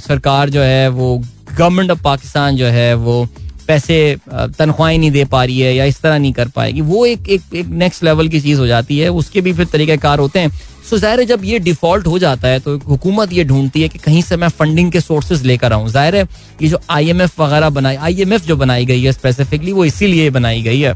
सरकार जो है वो गवर्नमेंट ऑफ़ पाकिस्तान जो है वो पैसे तनख्वाहें नहीं दे पा रही है या इस तरह नहीं कर पाएगी वो एक एक एक नेक्स्ट लेवल की चीज़ हो जाती है। उसके भी फिर तरीक़ाकार होते हैं। सो ज़ाहिर है जब ये डिफ़ॉल्ट हो जाता है तो हुकूमत ये ढूंढती है कि कहीं से मैं फंडिंग के सोर्सेज लेकर आऊँ। ज़ाहिर है ये जो आई एम एफ़ वगैरह बनाई आई एम एफ़ जो बनाई गई है स्पेसिफिकली वो इसीलिए बनाई गई है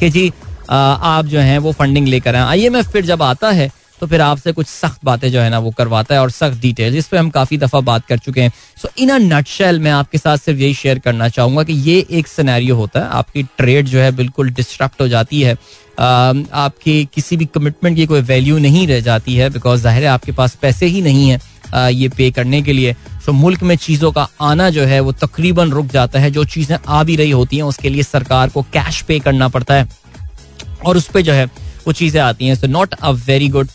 कि जी आप जो है वो फंडिंग लेकर आए। आई एम एफ़ फिर जब आता है तो फिर आपसे कुछ सख्त बातें जो है ना वो करवाता है और सख्त डिटेल इस पर हम काफ़ी दफ़ा बात कर चुके हैं। सो इन अ नटशेल मैं आपके साथ सिर्फ़ यही शेयर करना चाहूँगा कि ये एक सिनेरियो होता है। आपकी ट्रेड जो है बिल्कुल डिस्ट्रप्ट हो जाती है। आपकी किसी भी कमिटमेंट की कोई वैल्यू नहीं रह जाती है बिकॉज़ ज़ाहिर है आपके पास पैसे ही नहीं है ये पे करने के लिए। सो मुल्क में चीज़ों का आना जो है वो तकरीबन रुक जाता है। जो चीज़ें आ भी रही होती हैं, उसके लिए सरकार को कैश पे करना पड़ता है। और उस पर जो है वो चीज़ें आती हैं। So not a very good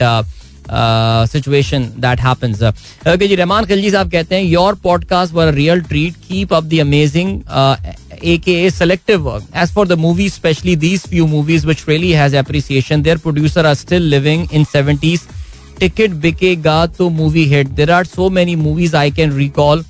situation that happens okay जी, रहमान खिलजी साहब कहते हैं your podcast were real treat keep up the amazing A K A selective edge for the movie specially these few movies which really has appreciation their producer are still living in seventies ticket बिकेगा तो movie hit there are so many movies I can recall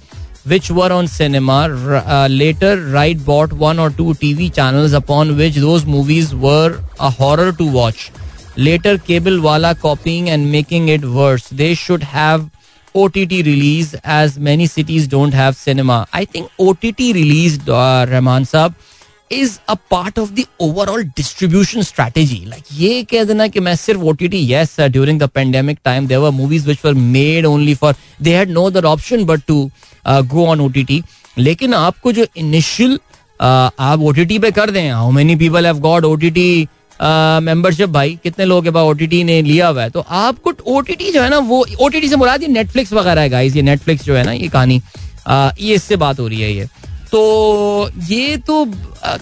which were on cinema. Uh, later, Wright bought one or two TV channels upon which those movies were a horror to watch. Later, cable wala copying and making it worse. They should have OTT release as many cities don't have cinema. I think OTT release, uh, Rahman Saab, is a part of the overall distribution strategy like ये कह देना कि मैं सिर्फ़ O T T yes during the pandemic time there were movies which for made only for they had no other option but to go on O T T लेकिन आपको जो initial uh, आप ओ टी टी पे कर दें how many people have got O T T membership भाई? कितने लोगों के बाद ओ टी टी ने लिया हुआ है? तो आपको ओ टी टी जो है ना वो ओ टी टी से मुराद ये नेटफ्लिक्स वगैरह है गाइज़ ये नेटफ्लिक्स जो है ना ये कहानी uh, ये इससे बात हो रही है ये। तो ये तो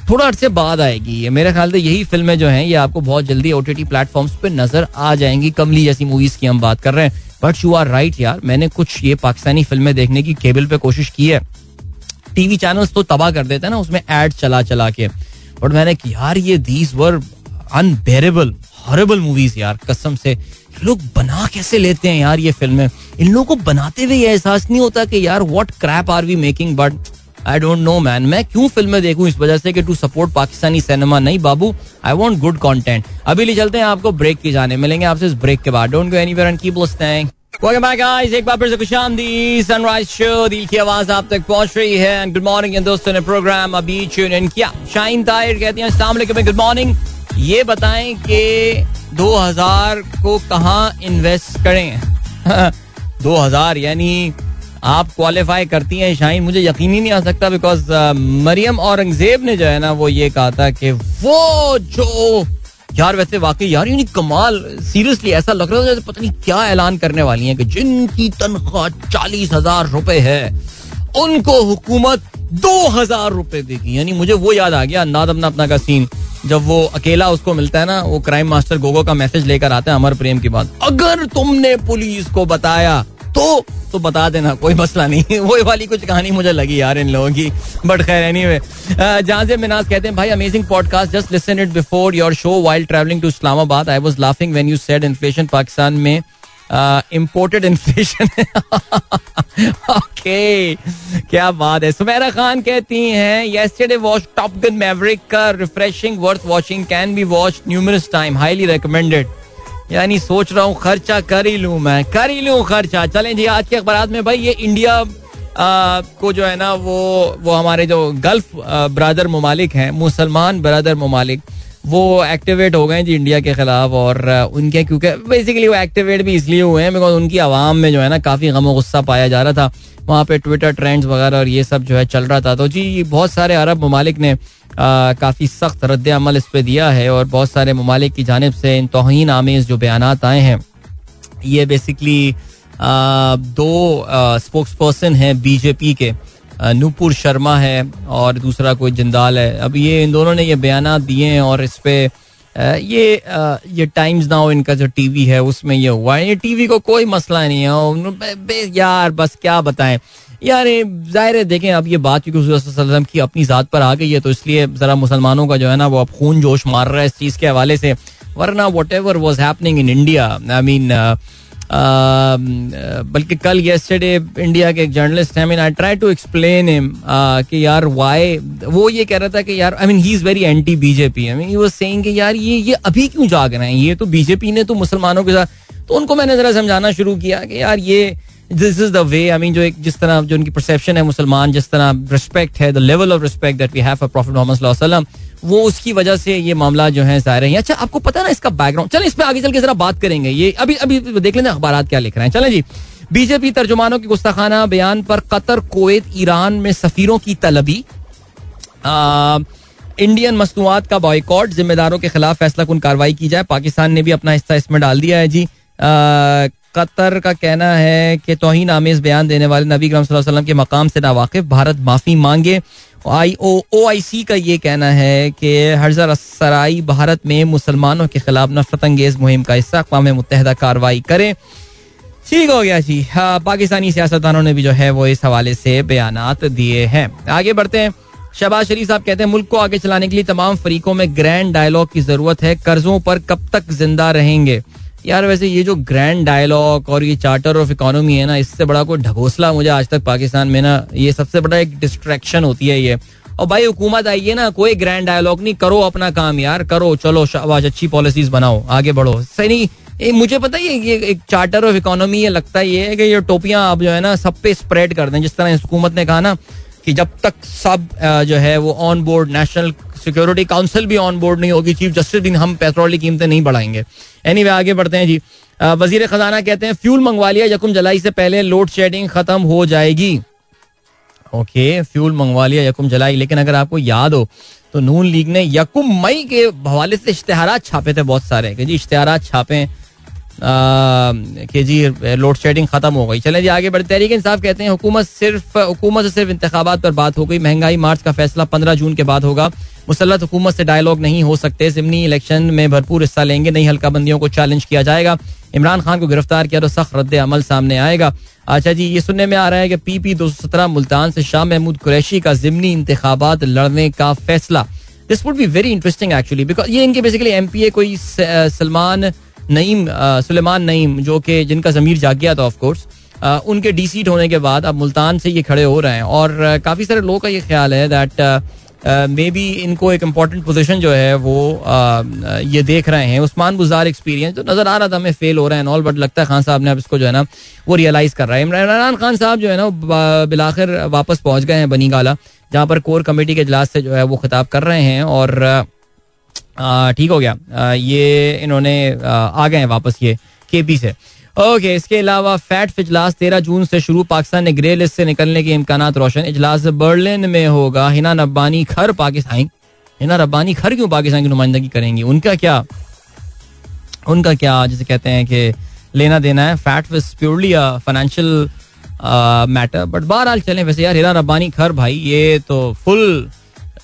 थोड़ा अर्से बाद आएगी ये। मेरे ख्याल से यही फ़िल्में जो हैं, ये आपको बहुत जल्दी ओ टी टी प्लेटफॉर्म्स पे नज़र आ जाएँगी। कमली जैसी मूवीज़ की हम बात कर रहे हैं। बट यू आर राइट यार, मैंने कुछ ये पाकिस्तानी फ़िल्में देखने की केबल पे कोशिश की है। टीवी चैनल्स तो तबाह कर देते हैं ना, उसमें एड चला चला के। बट मैंने यार, ये these were unbearable horrible movies यार, कसम से। लोग बना कैसे लेते हैं यार ये फ़िल्में? इन लोगों को बनाते हुए ये एहसास नहीं होता कि यार what crap are we making but I don't know man मैं क्यों फ़िल्में देखूँ इस वजह से कि टू सपोर्ट पाकिस्तानी सिनेमा नहीं, बाबू? आई वांट गुड कंटेंट अभी ले चलते हैं आपको ब्रेक की जाने। मिलेंगे आपसे इस ब्रेक के बाद। Don't go anywhere and keep listening welcome back guys एक बार फिर से सनराइज शो दिल की आवाज़ आप तक पहुँच रही है। एंड गुड मॉर्निंग दोस्तों ने प्रोग्राम अभी ट्यून इन किया। शाइन ताहिर कहती हैं, अस्सलाम वालेकुम गुड मॉर्निंग ये बताएँ कि 2000 को कहाँ इन्वेस्ट करें? 2000 यानी आप क्वालिफाई करती हैं शाइन मुझे यकीन ही नहीं आ सकता बिकॉज़ uh, मरियम औरंगज़ेब ने जो है ना वो ये कहा था कि वो जो यार वैसे वाकई यार यूनी कमाल सीरियसली ऐसा लग रहा जैसे पता नहीं क्या ऐलान करने वाली है कि जिनकी तनख्वाह चालीस हज़ार रुपए है उनको हुकूमत दो हज़ार रुपए देगी। यानी मुझे वो याद आ गया अंदाज अपना अपना का सीन जब वो अकेला उसको मिलता है ना वो क्राइम मास्टर गोगो का मैसेज लेकर आता है अमर प्रेम की बात। अगर तुमने पुलिस को बताया तो तो बता देना, कोई मसला नहीं। वही वाली कुछ कहानी मुझे लगी यार इन लोगों की बट खैर एनी वे जहाँ से मिनाज कहते हैं, भाई amazing podcast just listen it before your show while travelling to Islamabad I was laughing when you said inflation Pakistan में इम्पोर्टेड इन्फ्लेशन ओके क्या बात है। सुमेरा खान कहती हैं yesterday watch Top Gun Maverick का refreshing worth watching can be watch numerous time highly recommended यानी सोच रहा हूँ खर्चा कर ही लू मैं कर ही लू खर्चा। चलें जी आज के अखबार में भाई ये इंडिया आ, को जो है ना वो वो हमारे जो गल्फ ब्रदर ममालिक हैं मुसलमान ब्रदर ममालिक वो एक्टिवेट हो गए जी इंडिया के खिलाफ और उनके क्योंकि बेसिकली वो एक्टिवेट भी इसलिए हुए हैं बिकॉज़ उनकी आवाम में जो है ना काफ़ी गम गुस्सा पाया जा रहा था। वहाँ पे ट्विटर ट्रेंड्स वगैरह और ये सब जो है चल रहा था। तो जी, बहुत सारे अरब ममालिक ने काफ़ी सख्त रद्द अमल इस पर दिया है और बहुत सारे ममालिक की जानब से इन तोहन आमेज जो बयान आए हैं, ये बेसिकली दो स्पोक्स पर्सन हैं बीजेपी के। नूपुर शर्मा है और दूसरा कोई जिंदाल है। अब ये इन दोनों ने ये बयान दिए हैं और इस पर ये ये टाइम्स नाउ इनका जो टीवी है, उसमें ये हुआ है। ये टीवी को कोई मसला नहीं है। यार, बस क्या बताएँ। यार ज़ाहिर है, देखें, अब ये बात, क्योंकि की अपनी ज़ात पर आ गई है तो इसलिए ज़रा मुसलमानों का जो है ना, वो अब खून जोश मार रहा है इस चीज़ के हवाले से। वरना whatever was happening in India I mean बल्कि कल येस्टरडे इंडिया के एक जर्नलिस्ट हैं mean I try to explain him कि यार वाई वो ये कह रहा था कि यार I mean he is very anti BJP I mean he was saying कि यार ये ये अभी क्यों जाग रहे हैं? ये तो बीजेपी ने तो मुसलमानों के साथ तो उनको मैंने जरा समझाना शुरू किया कि यार ये this is the way I mean जो एक जिस तरह जो उनकी परसेप्शन है मुसलमान, जिस तरह रिस्पेक्ट है the level of respect that we have for prophet Muhammad वो उसकी वजह से ये मामला जो है ज़ाहिर है। अच्छा आपको पता ना इसका बैकग्राउंड चले, इस पर आगे चल के जरा बात करेंगे। ये अभी अभी देख लेना अखबार क्या लिख रहे हैं। चले जी। बीजेपी तर्जुमानों की गुस्ताखाना बयान पर कतर, कोवैत, ईरान में सफीरों की तलबी। इंडियन मसनूआत का बॉयकॉट जिम्मेदारों के खिलाफ फैसला कन कार्रवाई की जाए, पाकिस्तान ने भी अपना हिस्सा इसमें डाल दिया है जी। कतर का कहना है कि तोहिन आमेज बयान देने वाले नबी वसल्लम के मकाम से नावाकिफ, भारत माफ़ी मांगे। आई ओ ओ आई सी का ये कहना है कि हरजर सराई भारत में मुसलमानों के खिलाफ नफरत अंगेज मुहिम का हिस्सा अकवा मुतहदा कार्रवाई करें। ठीक हो गया जी। हाँ पाकिस्तानी सियासतदानों ने भी जो है वो इस हवाले से बयान दिए हैं। आगे बढ़ते हैं। शहबाज शरीफ साहब कहते हैं, मुल्क को आगे चलाने के लिए तमाम फरीकों में ग्रैंड डायलॉग की ज़रूरत है। कर्जों पर कब तक ज़िंदा रहेंगे? यार वैसे ये जो ग्रैंड डायलॉग और ये चार्टर ऑफ़ इकोनॉमी है ना इससे बड़ा कोई ढकोसला मुझे आज तक पाकिस्तान में ना ये सबसे बड़ा एक डिस्ट्रैक्शन होती है ये। और भाई हुकूमत आई है ना कोई ग्रैंड डायलॉग नहीं करो अपना काम यार करो चलो शाबाश अच्छी पॉलिसीज़ बनाओ आगे बढ़ो। सही नहीं ए, मुझे पता है ये एक चार्टर ऑफ़ इकोनॉमी ये लगता ये है कि ये टोपियाँ आप जो है ना सब पे स्प्रेड कर दें। जिस तरह हुकूमत ने कहा ना कि जब तक सब जो है वो on board national security council भी ऑन बोर्ड नहीं होगी चीफ जस्टिस दिन हम पेट्रोल की कीमतें नहीं बढ़ाएँगे। एनी anyway, आगे बढ़ते हैं जी। वज़ीर खजाना कहते हैं फ्यूल मंगवा लिया यकुम जुलाई से पहले लोड शेडिंग खत्म हो जाएगी। ओके फ्यूल मंगवा लिया यकुम जुलाई। लेकिन अगर आपको याद हो तो नून लीग ने यकुम मई के हवाले से इश्तेहार छापे थे बहुत सारे। कि जी इश्तेहार छापे कि जी लोड शेडिंग खत्म हो गई। चले जी आगे बढ़ते तहरीक इंसाफ कहते हैं हुकूमत सिर्फ़ हुकूमत से सिर्फ़ इंतबात पर बात हो गई। महँगाई मार्च का फैसला पंद्रह जून के बाद होगा। मुसलत हुकूमत से डायलॉग नहीं हो सकते। जिमनी इलेक्शन में भरपूर हिस्सा लेंगे। नई हल्का बंदियों को चैलेंज किया जाएगा। इमरान खान को गिरफ़्तार किया तो सख्त रद्द अमल सामने आएगा। अच्छा जी, ये सुनने में आ रहा है कि पी पी दो सौ सत्रह मुल्तान से शाह महमूद कुरैशी का जिमनी इंतबात लड़ने का फैसला। This would be very interesting actually because ये इनके बेसिकली एम पी ए कोई सलमान नईम सुलेमान नईम, जो कि जिनका जमीर जाग गया था ऑफकोर्स उनके डी सीट होने के बाद अब मुल्तान से ये खड़े हो रहे हैं। और काफ़ी सारे लोगों का ये ख्याल है दैट मे बी इनको एक इंपॉर्टेंट पोजिशन जो है वो ये देख रहे हैं। उस्मान गुजार एक्सपीरियंस जो नज़र आ रहा था हमें फेल हो रहा है नॉल बट लगता है खान साहब ने अब इसको जो है ना, वो रियलाइज़ कर रहा है। इमरान खान साहब जो है ना बिलाखिर वापस पहुँच गए हैं बनी गाला, जहाँ पर कोर कमेटी के इजलास से जो है वो खिताब कर रहे हैं और ठीक हो गया। ये इन्होंने आ गए हैं वापस ये के पी से। ओके इसके अलावा फैट इजलास तेरह जून से शुरू पाकिस्तान ने ग्रे लिस्ट से निकलने के इम्कान रोशन। इजलास बर्लिन में होगा। हिना रब्बानी खर पाकिस्तान। हिना रब्बानी खर क्यों पाकिस्तान की नुमाइंदगी करेंगी? उनका क्या? उनका क्या जैसे कहते हैं कि लेना देना है। That was purely financial matter but बहरहाल चलें वैसे यार, हिना रब्बानी खर भाई, ये तो फुल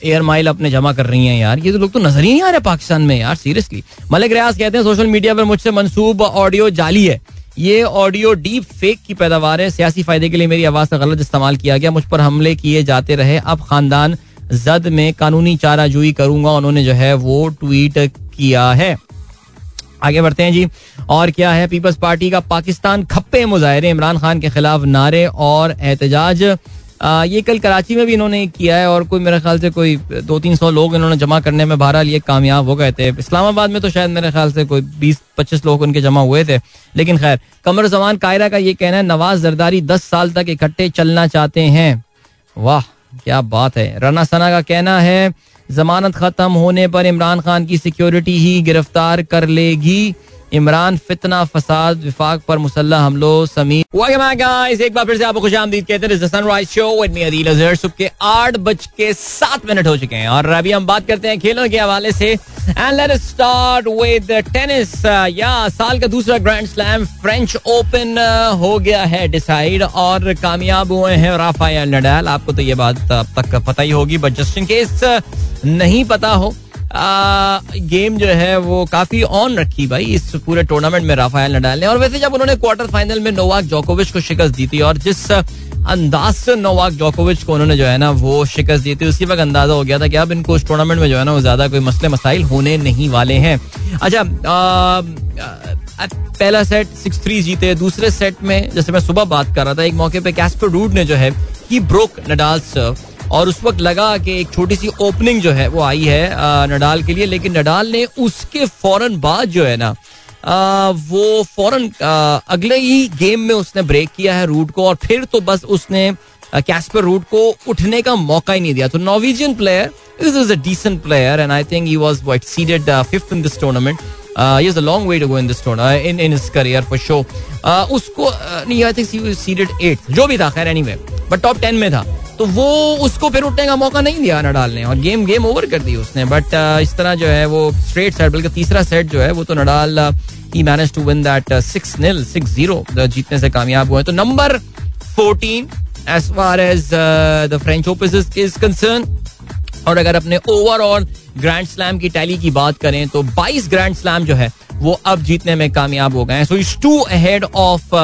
एयर माइल अपने जमा कर रही हैं यार। ये तो लोग तो नज़र ही नहीं आ रहे पाकिस्तान में यार सीरियसली मलिक रियाज कहते हैं, सोशल मीडिया पर मुझसे मनसूब ऑडियो जाली है। ये ऑडियो डीप फेक की पैदावार है। सियासी फ़ायदे के लिए मेरी आवाज़ का गलत इस्तेमाल किया गया। मुझ पर हमले किए जाते रहे। अब खानदान जद में कानूनी चाराजोई करूँगा, उन्होंने जो है वो ट्वीट किया है। आगे बढ़ते हैं जी। और क्या है? पीपल्स पार्टी का पाकिस्तान खप्पे मुजाहरे। इमरान खान के खिलाफ नारे और एहतजाज। ये कल कराची में भी इन्होंने किया है और कोई मेरे ख्याल से कोई दो तीन सौ लोग इन्होंने जमा करने में बहरहाल ये कामयाब हो गए थे। इस्लामाबाद में तो शायद मेरे ख्याल से कोई बीस पच्चीस लोग उनके जमा हुए थे। लेकिन खैर, कमर जमान कायरा का ये कहना है, नवाज़ जरदारी दस साल तक इकट्ठे चलना चाहते हैं। वाह, क्या बात है। राना सना का कहना है, जमानत खत्म होने पर इमरान खान की सिक्योरिटी ही गिरफ़्तार कर लेगी। इमरान फितना फसाद विफाक पर मुसल्ला हमलो, समीर। एक बार फिर से आपको खुश आमदीद कहते हैं सनराइज शो विद सुबह के आठ बज के सात मिनट हो चुके हैं। और अभी हम बात करते हैं खेलों के हवाले से। And let start with tennis या साल का दूसरा ग्रैंड स्लैम फ्रेंच ओपन हो गया है डिसाइड और कामयाब हुए हैं राफायल नडाल आपको तो ये बात अब तक पता ही होगी बट जस्ट इन केस नहीं पता हो गेम जो है वो काफ़ी ऑन रखी भाई इस पूरे टूर्नामेंट में राफायल नडाल ने। और वैसे जब उन्होंने क्वार्टर फाइनल में नोवाक जोकोविच को शिकस्त दी थी और जिस अंदाज से नोवाक जोकोविच को उन्होंने जो है ना वो शिकस्त दी थी, उसी वक्त अंदाज़ा हो गया था कि अब इनको उस टूर्नामेंट में जो है ना वो ज़्यादा कोई मसले मसाइल होने नहीं वाले हैं। अच्छा पहला सेट सिक्स थ्री जीते, दूसरे सेट में जैसे मैं सुबह बात कर रहा था, एक मौके पे कैस्पर रूड ने जो है ही ब्रोक नडाल सर्व और उस वक्त लगा कि एक छोटी सी ओपनिंग जो है, वो आई है नडाल के लिए। लेकिन नडाल ने उसके फ़ौरन बाद जो है ना वो फ़ौरन अगले ही गेम में उसने ब्रेक किया है रूट को और फिर तो बस उसने कैस्पर रूट को उठने का मौका ही नहीं दिया। तो Norwegian player is is a decent player and I think he was what seeded fifth in this tournament is a long way to go in this in in his career for sure उसको नहीं I think seeded 8 जो भी था, खैर anyway but top 10 में था। तो वो उसको फिर उठने का मौका नहीं दिया नडाल ने और गेम गेम ओवर कर दी उसने। बट uh, इस तरह जो है वो स्ट्रेट सेट बल्कि तीसरा सेट जो है वो तो Nadal he manage to win that six nil six zero जीतने से कामयाब हुए तो number fourteen as far as the French Open is concern और अगर अपने ओवरऑल ग्रैंड स्लैम की टैली की बात करें तो 22 ग्रैंड स्लैम जो है वो अब जीतने में कामयाब हो गए हैं। So is two ahead of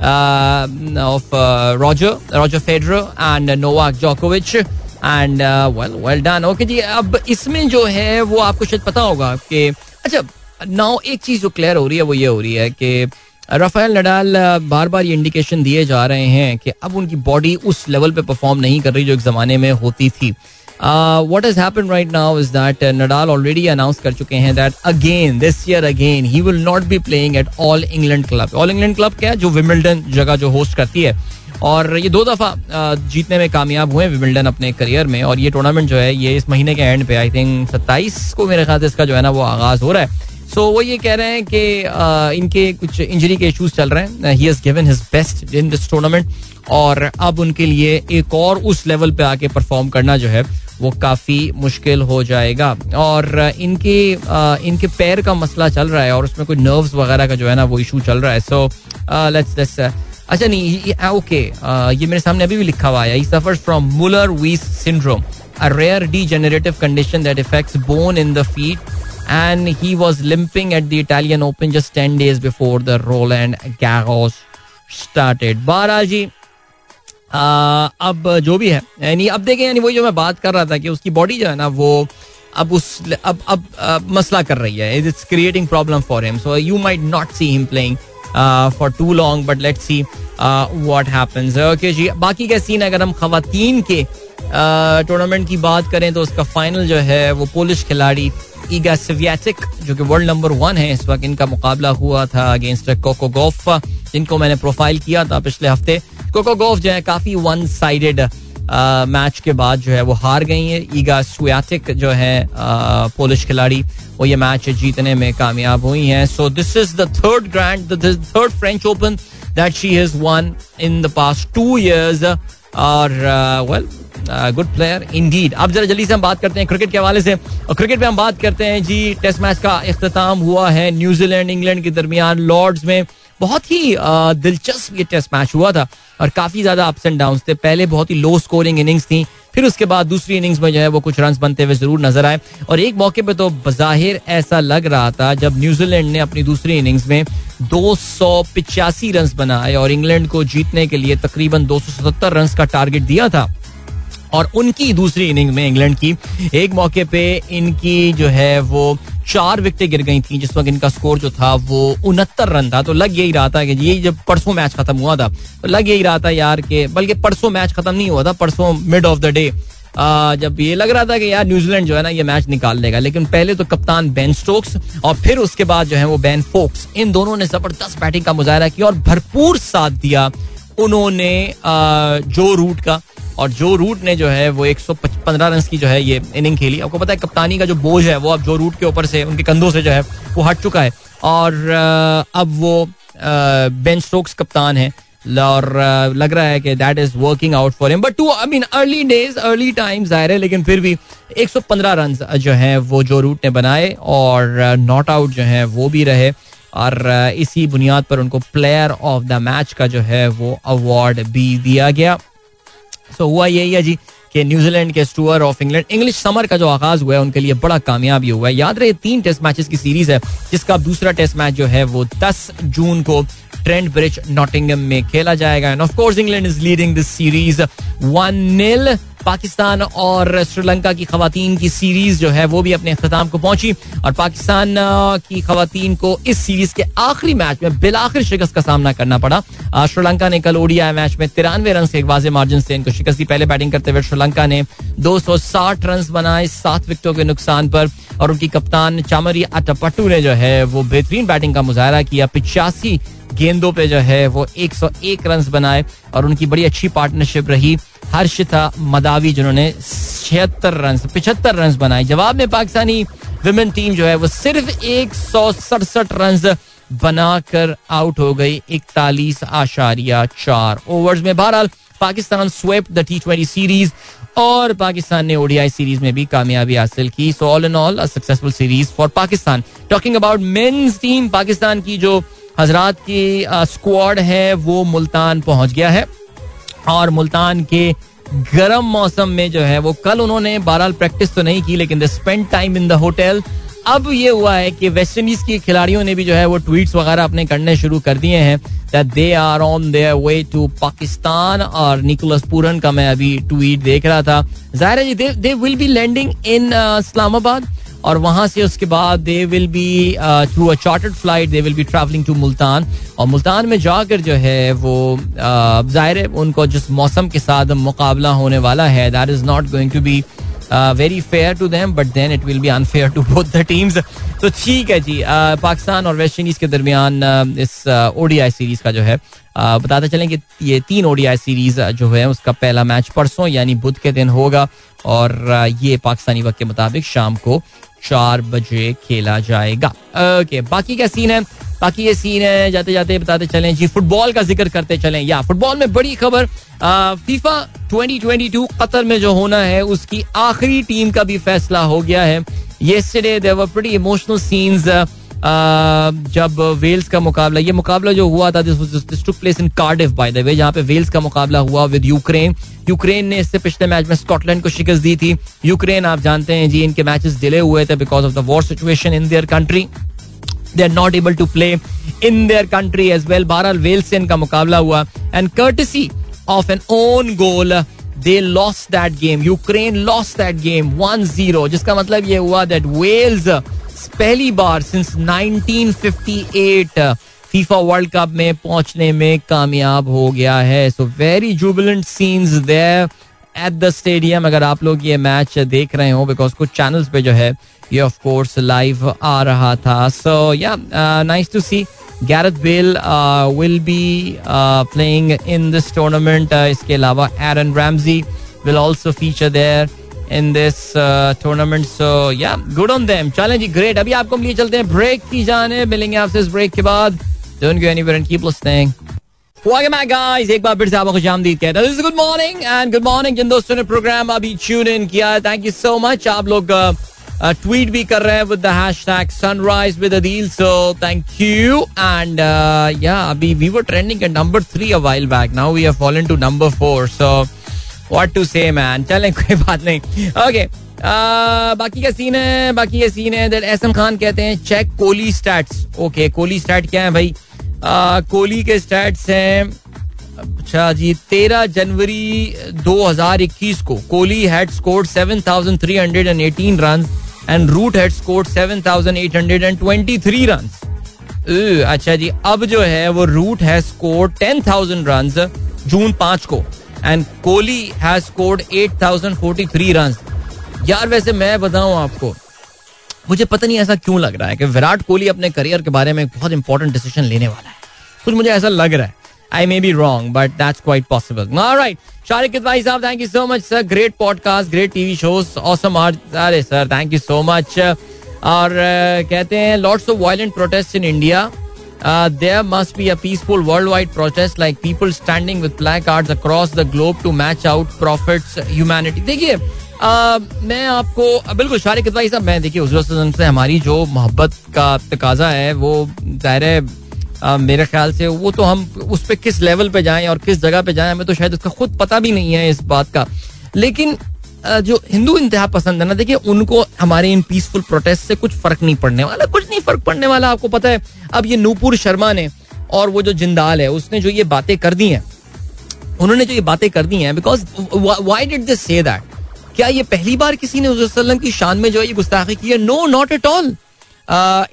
of uh, Roger, Roger Federer and Novak Djokovic. And well well done okay जी अब इसमें जो है वो आपको शायद पता होगा कि अच्छा नाउ एक चीज़ जो क्लियर हो रही है वो ये हो रही है कि राफेल नडाल बार बार ये इंडिकेशन दिए जा रहे हैं कि अब उनकी बॉडी उस लेवल पे परफॉर्म नहीं कर रही जो एक जमाने में होती थी what is happen right now is that Nadal already announce कर चुके हैं that again this year again he will not be playing at All England Club All England Club क्या है जो विमिल्टन जगह जो होस्ट करती है और ये दो दफ़ा uh, जीतने में कामयाब हुए विमिल्टन अपने करियर में और ये टूर्नामेंट जो है ये इस महीने के एंड पे आई थिंक सत्ताईस को मेरे ख्याल से इसका जो है ना वो आगाज़ हो रहा है। सो वो ये कह रहे हैं कि इनके कुछ इंजरी के इश्यूज़ चल रहे हैं। He has given his best in this tournament और अब उनके लिए एक और उस लेवल पे आके परफॉर्म करना जो है, वो काफ़ी मुश्किल हो जाएगा। और इनके इनके पैर का मसला चल रहा है और उसमें कोई नर्व्स वगैरह का जो है ना, वो इशू चल रहा है। सो लेट्स लेट्स अच्छा नहीं ओके ये मेरे सामने अभी भी लिखा हुआ है। He suffers from Muller Weiss syndrome a rare degenerative condition that affects bone in the feet and he was limping at the Italian Open just 10 days before the Roland Garros started. बारह जी अब जो भी है, यानी अब देखें, यानी वही जो मैं बात कर रहा था कि उसकी बॉडी जो है ना, वो अब उस, अब अब मसला कर रही है। It's creating problem for him so you might not see him playing for too long but let's see what happens okay जी, बाकी का सीन अगर हम खवातीन के टूर्नामेंट की बात करें तो उसका फाइनल जो है, वो पोलिश खिलाड़ी ईगा सिवियाटिक, जो कि वर्ल्ड नंबर वन है, इस वक्त इनका मुकाबला हुआ था अगेंस्ट कोको गोफ जिनको मैंने प्रोफ़ाइल किया था पिछले हफ़्ते। कोको गोफ जो है, काफ़ी वन साइडेड मैच के बाद जो है, वो हार गई है। ईगा सुयाटिक जो है पोलिश खिलाड़ी, वो ये मैच जीतने में कामयाब हुई हैं। So this is the third grand third French Open that she has won in the past two years और वेल गुड प्लेयर इंडीड अब जरा जल्दी से हम बात करते हैं क्रिकेट के हवाले से। और क्रिकेट पे हम बात करते हैं जी टेस्ट मैच का अख्ताम हुआ है न्यूजीलैंड इंग्लैंड के दरमियान लॉर्ड्स में। बहुत ही दिलचस्प ये टेस्ट मैच हुआ था और काफ़ी ज़्यादा अप्स एंड डाउन थे। पहले बहुत ही लो स्कोरिंग इनिंग्स थी, फिर उसके बाद दूसरी इनिंग्स में जो है वो कुछ रन बनते हुए ज़रूर नज़र आए। और एक मौके पे तो बजाहिर ऐसा लग रहा था जब न्यूजीलैंड ने अपनी दूसरी इनिंग्स में दो सौ पिचासी रन बनाए और इंग्लैंड को जीतने के लिए तकरीबन दो सौ सत्तर रन का टारगेट दिया था। और उनकी दूसरी इनिंग में इंग्लैंड की एक मौके पे इनकी जो है वो चार विकेटें गिर गई थी, जिस वक्त इनका स्कोर जो था वो उनहत्तर रन था। तो लग यही रहा था कि ये जब परसों मैच खत्म हुआ था तो लग यही रहा था यार कि, बल्कि परसों मैच खत्म नहीं हुआ था, परसों मिड ऑफ़ द डे जब ये लग रहा था कि यार न्यूजीलैंड जो है ना ये मैच निकाल लेगा। लेकिन पहले तो कप्तान बेन स्टोक्स और फिर उसके बाद जो है वो बेन फोक्स, इन दोनों ने ज़बरदस्त बैटिंग का मुजाहरा किया और भरपूर साथ दिया उन्होंने जो रूट का। और जो रूट ने जो है वो एक सौ पंद्रह रन की जो है ये इनिंग खेली। आपको पता है कप्तानी का जो बोझ है, वो अब जो रूट के ऊपर से, उनके कंधों से जो है वो हट चुका है। और अब वो बेंच स्ट्रोक्स कप्तान है और लग रहा है कि that is working out for him but to I mean early days early time ज़ाहिर है लेकिन फिर भी 115 रन जो है वो जो रूट ने बनाए और नॉट आउट जो है वो भी रहे। और इसी बुनियाद पर उनको प्लेयर ऑफ़ द मैच का जो है वो अवार्ड भी दिया गया। सो हुआ यही है जी कि न्यूजीलैंड के tour of England English summer का जो आगाज़ हुआ है, उनके लिए बड़ा कामयाबी हुआ है। याद रहे, तीन टेस्ट मैचेस की सीरीज़ है, जिसका दूसरा टेस्ट मैच जो है, वो 10 जून को ट्रेंड ब्रिज नॉटिंगम में खेला जाएगा। And of course England is leading this series one nil Pakistan और श्रीलंका की खातन की सीरीज़ जो है वो भी अपने अख्ताम को पहुँची और पाकिस्तान की खातन को इस सीरीज़ के आखिरी मैच में बिलाखिर शिकस्त का सामना करना पड़ा। श्रीलंका ने कल ओडिया मैच में तिरानवे रन से एक वाजे मार्जिन से इनको शिकस्त दी। पहले बैटिंग करते हुए श्रीलंका ने 260 रन बनाए, सात विकेटों के नुकसान पर और उनकी कप्तान चामरी अटपट्टू ने जो है वो बेहतरीन बैटिंग का मुजाहरा किया। पिचासी गेंदों पे जो है वो 101 रन बनाए और उनकी बड़ी अच्छी पार्टनरशिप रही हर्षिता मदावी, जिन्होंने छिहत्तर रन पिछहत्तर रन बनाए। जवाब में पाकिस्तानी विमेन टीम जो है वो सिर्फ़ एक सौ सड़सठ रन बनाकर आउट हो गई। इकतालीस आशारिया, चार ओवर्स में। बहरहाल, Pakistan sweep the T twenty series और पाकिस्तान ने ओडीआई सीरीज़ में भी कामयाबी हासिल की। So all in all successful series for Pakistan. Talking about men's team Pakistan की जो हजरात की स्क्वाड है, वो मुल्तान पहुँच गया है। और मुल्तान के गर्म मौसम में जो है, वो कल उन्होंने बहरहाल प्रैक्टिस तो नहीं की, लेकिन spend time in the hotel अब ये हुआ है कि वेस्ट इंडीज के खिलाड़ियों ने भी जो है, वो ट्वीट्स वगैरह अपने करने शुरू कर दिए हैं that they are on their way to Pakistan और निकोलस पूरन का मैं अभी ट्वीट देख रहा था। ज़ाहिर है जी they will be landing in Islamabad. और वहाँ से उसके बाद they will be through a chartered flight they will be travelling to Multan और मुल्तान में जाकर जो है वो uh, ज़ाहिर है उनको जिस मौसम के साथ मुकाबला होने वाला है that is not going to be very fair to them but then it will be unfair to both the teams तो ठीक है जी uh, पाकिस्तान और वेस्ट इंडीज के दरमियान uh, इस ओडीआई सीरीज़ का जो है बताते चलें कि ये तीन ओडीआई सीरीज़ जो है उसका पहला मैच परसों यानी बुध के दिन होगा। और ये पाकिस्तानी वक्त के मुताबिक शाम को चार बजे खेला जाएगा। ओके, बाकी क्या सीन है? बाकी ये सीन है, जाते जाते बताते चलें। जी फुटबॉल का ज़िक्र करते चलें। या फुटबॉल में बड़ी खबर फीफा 2022 कतर में जो होना है, उसकी आखिरी टीम का भी फैसला हो गया है। वर प्रीटी इमोशनल सीन्स जब वेल्स का मुकाबला, ये मुकाबला जो हुआ था this took place in Cardiff by the way जहाँ पे वेल्स का मुकाबला हुआ विद यूक्रेन यूक्रेन ने इससे पिछले मैच में स्कॉटलैंड को शिकस्त दी थी। यूक्रेन आप जानते हैं, जी, इनके मैचेस डिले हुए थे because of the war situation in their country they are not able to play in their country as well बहरहाल वेल्स से इनका मुकाबला हुआ। And courtesy of an own goal they lost that game Ukraine lost that game one zero जिसका मतलब ये हुआ that Wales पहली बार सिंस 1958 फीफा वर्ल्ड कप में पहुँचने में कामयाब हो गया है। So very jubilant scenes there at the stadium अगर आप लोग ये मैच देख रहे हो बिकॉज़ कुछ चैनल्स पे जो है, ये ऑफ़ कोर्स लाइव आ रहा था। So yeah nice to see Gareth Bale will be playing in this tournament इसके अलावा Aaron Ramsey will also feature there in this tournament so yeah good on them चलें जी ग्रेट अभी आपको हम लिए चलते हैं ब्रेक की जाने। मिलेंगे आपसे इस ब्रेक के बाद। Don't go anywhere and keep listening Welcome back, guys. एक बार फिर से आपको खुशामदीद कहता हूँ। Good morning and good morning जिन दोस्तों ने प्रोग्राम अभी ट्यून इन किया थैंक यू सो मच आप लोग ट्वीट भी कर रहे हैं with the hashtag sunrise with Adeel so thank you and yeah अभी we were trending at number 3 a while back now we have fallen to number 4 so what to say man चलें कोई बात नहीं। Okay बाकी का scene है बाकी ये सीन है एहसन खान कहते हैं check Kohli stats okay Kohli stat क्या है भाई? कोहली के स्टैट्स हैं अच्छा जी तेरह जनवरी 2021 को Kohli had scored 7,318 run and Root had scored 7,823 run अच्छा जी अब जो है वो रूट है स्कोर्ड 10,000 रन जून पाँच को। And Kohli has scored 8,043 run यार वैसे मैं बताऊँ आपको मुझे पता नहीं ऐसा क्यों लग रहा है कि विराट कोहली अपने करियर के बारे में बहुत इंपॉर्टेंट डिसीज़न लेने वाला है। कुछ मुझे ऐसा लग रहा है। I may be wrong but that's quite possible right Shariq Kidwai साहब thank you so much sir great podcast great TV shows awesome अरे sir thank you so much और कहते हैं lots of violent protest in India there must be a peaceful world wide protest like people standing with placard across the globe to match out profits humanity देखिए मैं आपको बिल्कुल शारिक किदवाई साहब मैं, देखिए हज़रत से हमारी जो मोहब्बत का तकाजा है, वो ज़ाहिर है मेरे ख्याल से वो तो हम उस पर किस लेवल पे जाएँ और किस जगह पे जाएँ, हमें तो शायद उसका खुद पता भी नहीं है इस बात का। लेकिन जो हिंदू इंतहा पसंद है ना, देखिए, उनको हमारे इन पीसफुल प्रोटेस्ट से कुछ फ़र्क नहीं पड़ने वाला। कुछ नहीं फ़र्क पड़ने वाला, आपको पता है। अब ये नूपुर शर्मा ने और वो जो जिंदाल है, उसने जो ये बातें कर दी हैं, उन्होंने जो ये बातें कर दी हैं because why did this say that क्या ये पहली बार किसी ने वसल्लम की शान में जो है ये गुस्ताखी की है? नो नॉट एट ऑल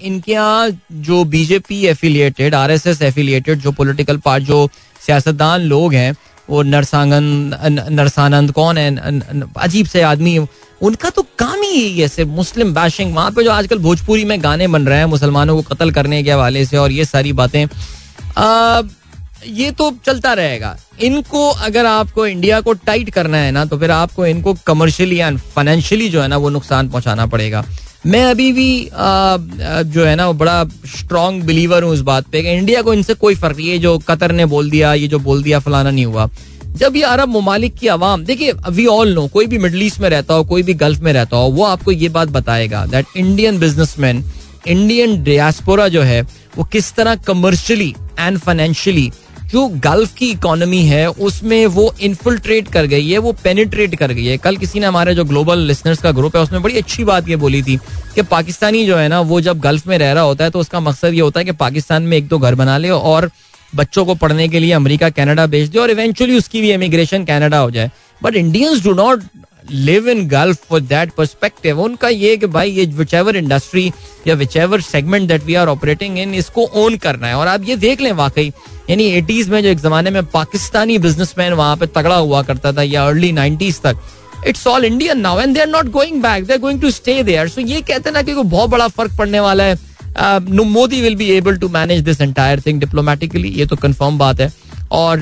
इनके यहाँ जो बीजेपी एफिलिएटेड एस एफिलिएटेड जो पोलिटिकल पार्टी जो सियासतदान लोग हैं वो नरसांगन नरसानंद कौन है? अजीब से आदमी उनका तो काम ही यही है, सिर्फ़ मुस्लिम बैशिंग वहाँ पे जो आजकल भोजपुरी में गाने बन रहे हैं, मुसलमानों को कत्ल करने के हवाले से और ये सारी बातें ये तो चलता रहेगा। इनको अगर आपको इंडिया को टाइट करना है ना तो फिर आपको इनको कमर्शियली एंड फाइनेंशियली जो है ना, वो नुकसान पहुंचाना पड़ेगा। मैं अभी भी आ, जो है ना बड़ा स्ट्रॉन्ग बिलीवर हूँ इस बात पे कि इंडिया को इनसे कोई फ़र्क नहीं है। जो कतर ने बोल दिया ये जो बोल दिया फलाना नहीं हुआ। जब ये अरब ममालिक की आवाम देखिए वी ऑल नो कोई भी मिडल ईस्ट में रहता हो कोई भी गल्फ में रहता हो वो आपको ये बात बताएगा that Indian businessman Indian diaspora जो है वो किस तरह कमर्शियली एंड फाइनेंशियली जो गल्फ की इकोनॉमी है, उसमें वो इन्फिल्ट्रेट कर गई है, वो पेनिट्रेट कर गई है। कल किसी ने हमारे जो ग्लोबल लिसनर्स का ग्रुप है, उसमें बड़ी अच्छी बात ये बोली थी कि पाकिस्तानी जो है ना, वो जब गल्फ में रह रहा होता है तो उसका मकसद ये होता है कि पाकिस्तान में एक दो घर बना ले और बच्चों को पढ़ने के लिए अमेरिका, कनाडा भेज दे और इवेंचुअली उसकी भी इमिग्रेशन कनाडा हो जाए। But Indians do not live in Gulf for that perspective उनका ये कि भाई, ये विच एवर इंडस्ट्री या which ever segment that we are operating in इसको ओन करना है। और आप ये देख लें वाकई, यानी एटीज में जो एक जमाने में पाकिस्तानी बिजनेसमैन वहाँ पे तगड़ा हुआ करता था, या अर्ली नाइनटीज तक। It's all Indian now and they are not going back they are going to stay there so ये कहते ना कि बहुत बड़ा फ़र्क पड़ने वाला है। Modi will be able to manage this entire thing diplomatically ये तो कंफर्म बात है। और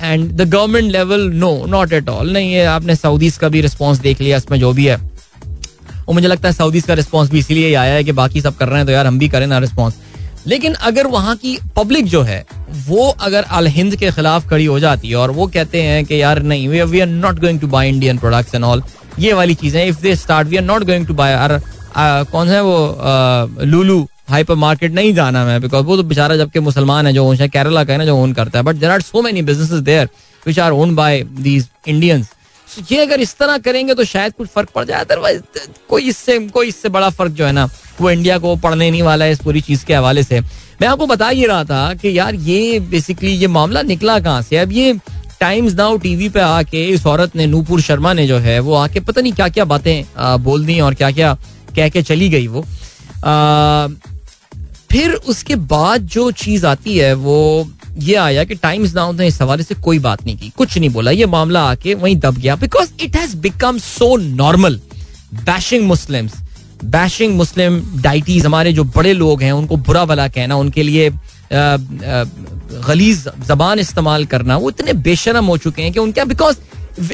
and the government level no not at all नहीं है आपने सऊदीज का भी रिस्पॉन्स देख लिया, इसमें जो भी है। और मुझे लगता है सऊदीज का रिस्पॉन्स भी इसीलिए आया है कि बाकी सब कर रहे हैं तो यार हम भी करें ना रिस्पॉन्स लेकिन अगर वहाँ की पब्लिक जो है, वो अगर अल हिंद के खिलाफ खड़ी हो जाती है और वो कहते हैं कि यार नहीं we are not going to buy Indian products and all ये वाली चीज़ें if they start we are not going to buy कौन है वो लूलू हाइपर मार्केट नहीं जाना मैं बिकॉज़ वो तो बेचारा जबकि मुसलमान है जो केरला का है ना जो ओन करता है। But there are so many business there which are own by these Indians ये अगर इस तरह करेंगे तो शायद कुछ फ़र्क पड़ जाए अदरवाइज़ कोई इससे कोई इससे बड़ा फ़र्क जो है ना वो इंडिया को पढ़ने नहीं वाला है इस पूरी चीज़ के हवाले से। मैं आपको बता ही रहा था कि यार ये बेसिकली ये मामला निकला कहाँ से? अब ये टाइम्स नाउ टीवी पे आके इस औरत ने नूपुर शर्मा ने जो है वो आके पता नहीं क्या क्या बातें बोल दी और क्या क्या कह के चली गई वो। आ, फिर उसके बाद जो चीज़ आती है, वो ये आया कि टाइम्स नाउ ने इस हवाले से कोई बात नहीं की। कुछ नहीं बोला। ये मामला आके वहीं दब गया। Because it has become so normal bashing Muslims bashing Muslim deities हमारे जो बड़े लोग हैं, उनको बुरा भला कहना, उनके लिए गलीज जबान इस्तेमाल करना, वो इतने बेशरम हो चुके हैं कि उनका because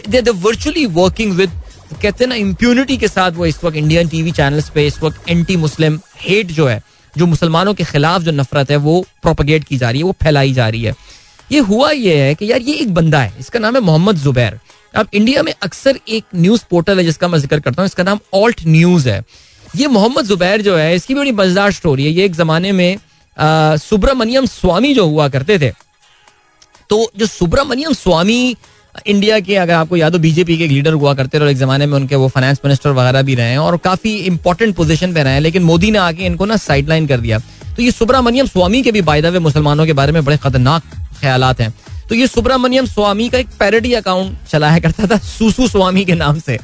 they virtually working with कहते हैं ना इम्प्यूनिटी के साथ वो इस वक्त इंडियन टीवी चैनल्स पे, इस वक्त एंटी मुस्लिम हेट जो है जो मुसलमानों के खिलाफ जो नफरत है, वो प्रोपगेट की जा रही है, वो फैलाई जा रही है। ये हुआ ये है कि यार ये एक बंदा है, इसका नाम है मोहम्मद जुबैर। अब इंडिया में अक्सर एक न्यूज़ पोर्टल है जिसका मैं ज़िक्र करता हूँ, इसका नाम ऑल्ट न्यूज़ है। ये मोहम्मद जुबैर जो है, इसकी भी बड़ी मज़ेदार स्टोरी है। ये एक जमाने में सुब्रमण्यम स्वामी जो हुआ करते थे। तो जो सुब्रमण्यम स्वामी इंडिया के, अगर आपको याद हो बीजेपी के एक लीडर हुआ करते रहे एक जमाने में उनके वो फाइनेंस मिनिस्टर वगैरह भी रहे हैं और काफ़ी इंपॉर्टेंट पोजीशन पे रहे हैं, लेकिन मोदी ने आके इनको ना साइडलाइन कर दिया। तो ये सुब्रमण्यम स्वामी के भी बायदा मुसलमानों के बारे में बड़े खतरनाक ख्याल हैं। तो ये सुब्रमण्यम स्वामी का एक पैरडी अकाउंट चलाया करता था सुसु स्वामी के नाम से।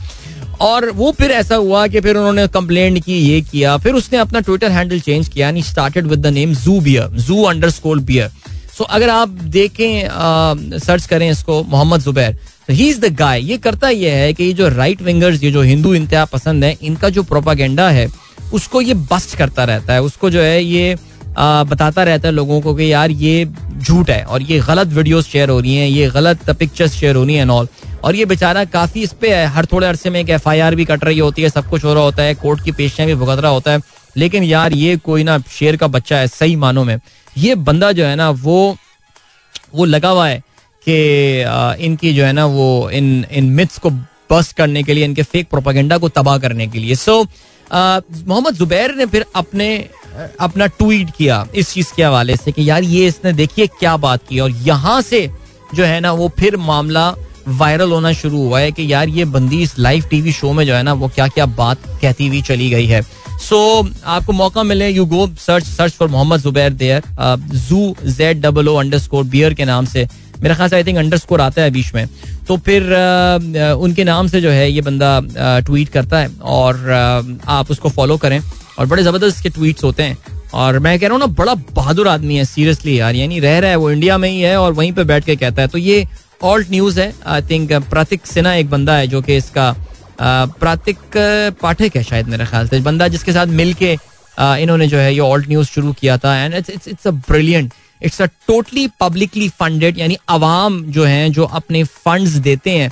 और वो फिर ऐसा हुआ कि फिर उन्होंने कंप्लेंट की, ये किया। फिर उसने अपना ट्विटर हैंडल चेंज किया started with the name zoo bear zoo under bear so अगर आप देखें सर्च करें इसको मोहम्मद जुबैर तो ही इज़ द गाय ये करता यह है कि ये जो राइट विंगर्स ये जो हिंदू इंतहा पसंद है इनका जो प्रोपागेंडा है उसको ये बस्ट करता रहता है। उसको जो है ये आ, बताता रहता है लोगों को कि यार ये झूठ है और ये गलत वीडियोस शेयर हो रही हैं ये गलत पिक्चर्स शेयर हो रही हैं ऑल और ये बेचारा काफ़ी इस पे है हर थोड़े अरसे में एक एफ़ भी कट रही होती है सब कुछ हो रहा होता है कोर्ट की पेशियाँ भी भुगत रहा होता है। लेकिन यार ये कोई ना शेर का बच्चा है सही मानों में। ये बंदा जो है ना, वो वो लगा हुआ है कि इनकी जो है ना, वो, इन इन मिथ्स को बस्ट करने के लिए, इनके फेक प्रोपागेंडा को तबाह करने के लिए। सो मोहम्मद जुबैर ने फिर अपने, अपना ट्वीट किया इस चीज़ के हवाले से कि यार ये इसने देखिए क्या बात की। और यहाँ से जो है ना, वो फिर मामला वायरल होना शुरू हुआ है कि यार ये बंदी इस लाइव टीवी शो में जो है ना, वो क्या क्या बात कहती हुई चली गई है। सो आपको मौका मिले you go search search for Mohammed Zubair there zoo Z double O underscore bear के नाम से। मेरा खास आई थिंक अंडर स्कोर आता है बीच में। तो फिर uh, उनके नाम से जो है ये बंदा ट्वीट uh, करता है और uh, आप उसको फॉलो करें और बड़े ज़बरदस्त के ट्वीट्स होते हैं। और मैं कह रहा हूँ ना बड़ा बहादुर आदमी है सीरियसली यार यानी रह रहा है वो इंडिया में ही है और वहीं पर बैठ के कहता है। तो ये ऑल्ट न्यूज़ है आई थिंक प्रतीक सिन्हा एक बंदा है जो कि इसका प्रातिक पाठक है शायद मेरे ख्याल से, बंदा जिसके साथ मिल के इन्होंने जो है ये ऑल्ट न्यूज़ शुरू किया था and it's it's a brilliant it's a totally publicly funded यानी अवाम जो है, जो अपने फंड्स देते हैं,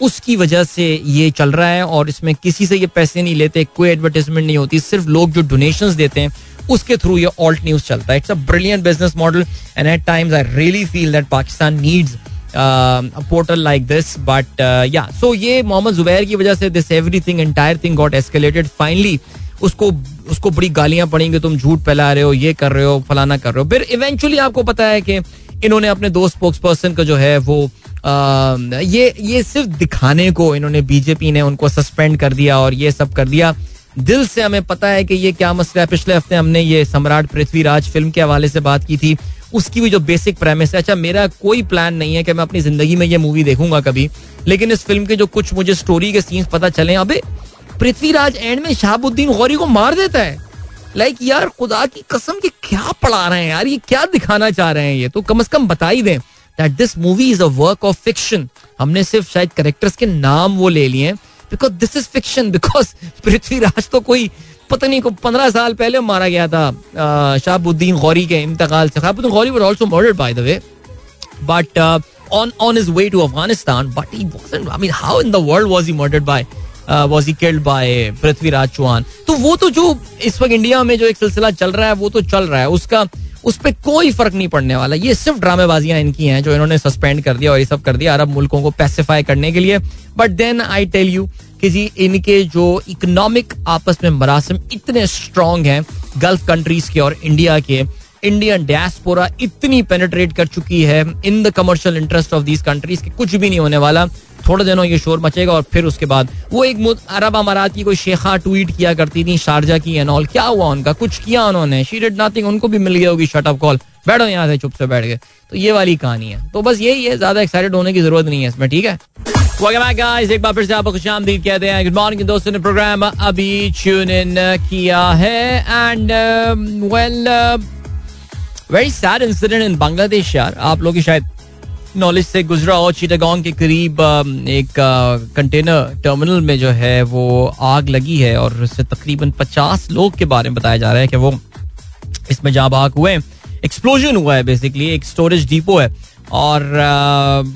उसकी वजह से ये चल रहा है, और इसमें किसी से ये पैसे नहीं लेते, कोई एडवर्टाइजमेंट नहीं होती, सिर्फ़ लोग जो डोनेशंस देते हैं, उसके थ्रू ये ऑल्ट न्यूज़ चलता है। It's a brilliant business model and at times I really feel that Pakistan needs portal like this but yeah so ये मोहम्मद जुबैर की वजह से this everything entire thing got escalated finally उसको उसको बड़ी गालियाँ पड़ेंगे तुम झूठ फैला रहे हो ये कर रहे हो फलाना कर रहे हो फिर इवेंचुअली आपको पता है कि इन्होंने अपने दो स्पोक्स पर्सन का जो है वो आ, ये ये सिर्फ़ दिखाने को इन्होंने बीजेपी ने उनको सस्पेंड कर दिया और ये सब कर दिया दिल से हमें पता है कि ये क्या मसला है पिछले हफ़्ते हमने ये सम्राट पृथ्वीराज फ़िल्म के हवाले से बात की थी उसकी भी जो बेसिक प्रेमिस है। अच्छा मेरा कोई प्लान नहीं है कि मैं अपनी ज़िंदगी में ये मूवी देखूँगा कभी। लेकिन इस फ़िल्म के जो कुछ मुझे स्टोरी के सीन्स पता चले अबे, पृथ्वीराज एंड में शहाबुद्दीन गौरी को मार देता है। लाइक यार, खुदा की कसम के क्या पढ़ा रहे हैं यार, ये क्या दिखाना चाह रहे हैं ये? तो कम से कम बता ही दें that this movie is a work of fiction हमने सिर्फ़ शायद करेक्टर्स के नाम वो ले लिए because this is fiction because Prithviraj तो कोई पता नहीं को पंद्रह साल पहले मारा गया था शहाबुद्दीन गौरी के इंतकाल से Shahabuddin Ghori were also murdered by the way but on on his way to Afghanistan, but he wasn't. I mean, how in the world was he murdered by? Was he killed by Prithviraj Chauhan तो वो तो जो इस वक्त India में जो एक सिलसिला चल रहा है वो तो चल रहा है उसका उस पर कोई फ़र्क नहीं पड़ने वाला ये सिर्फ़ ड्रामेबाजियाँ इनकी हैं जो इन्होंने सस्पेंड कर दिया और ये सब कर दिया अरब मुल्कों को पैसिफाई करने के लिए but then I tell you कि जी, इनके जो इकोनॉमिक आपस में मरासम इतने स्ट्रांग हैं गल्फ कंट्रीज़ के और इंडिया के इंडियन डैसपोरा इतनी पेनिट्रेट कर चुकी है in the commercial interest of these countries के कुछ भी नहीं होने वाला। थोड़े दिनों ये शोर मचेगा और फिर उसके बाद। वो एक अरब अमारात की कोई शेखा ट्वीट किया करती थी, शारजा की एंड ऑल क्या हुआ उनका? कुछ किया उन्होंने? शी डिड नथिंग उनको भी मिल गया होगी शट अप कॉल बैठो यहाँ से, चुप से बैठ गए तो ये वाली कहानी है। तो बस यही है, ज़्यादा एक्साइटेड होने की ज़रूरत नहीं है इसमें, ठीक है? एक बार फिर से आपको खुश आमदीद कहते हैं। गुड मॉर्निंग दोस्तों, ने प्रोग्राम अभी ट्यून इन किया है। And well very sad incident in Bangladesh यार। आप लोग शायद नॉलेज से गुजरा और चीटागोंग के करीब एक कंटेनर टर्मिनल में जो है, वो आग लगी है। और इससे तकरीबन पचास लोग के बारे में बताया जा रहा है कि वो इसमें जहाँ आग हुए एक्सप्लोजन हुआ है बेसिकली एक स्टोरेज डिपो है। और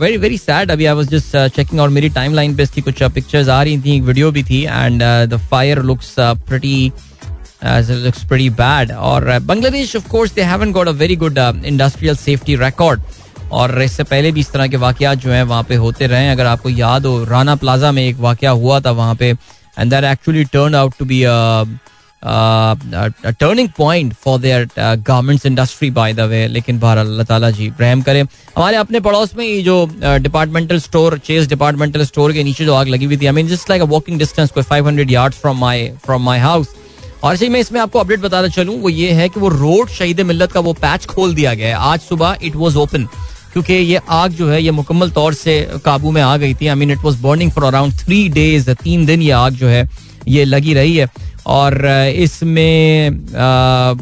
वेरी वेरी सैड अभी आई वाज जस्ट चेकिंग और मेरी टाइम लाइन पे इसकी कुछ पिक्चर्स आ रही थी, एक वीडियो भी थी and the fire looks pretty looks pretty bad. और Bangladesh of course they haven't got a very good industrial safety record और इससे पहले भी इस तरह के वाकयात जो हैं, वहाँ पे होते रहे अगर आपको याद हो राना प्लाजा में एक वाक़ हुआ था वहाँ पे and that actually turn out to be turning point for their garments industry by the way लेकिन बाहर अल्लाह ताला जी, रहम करें। हमारे अपने पड़ोस में ये जो departmental store chase departmental store के नीचे जो आग लगी हुई थी I mean just like a walking distance कोई 500 yards from my from my house और सही मैं इसमें आपको अपडेट बताना चलूँ, वो ये है कि वो रोड शहीद मिल्लत का वो पैच खोल दिया गया है। आज सुबह इट वॉज़ ओपन क्योंकि ये आग जो है, ये मुकम्मल तौर से काबू में आ गई थी। I mean it was burning for around three days तीन दिन ये आग जो है ये लगी रही है। और इसमें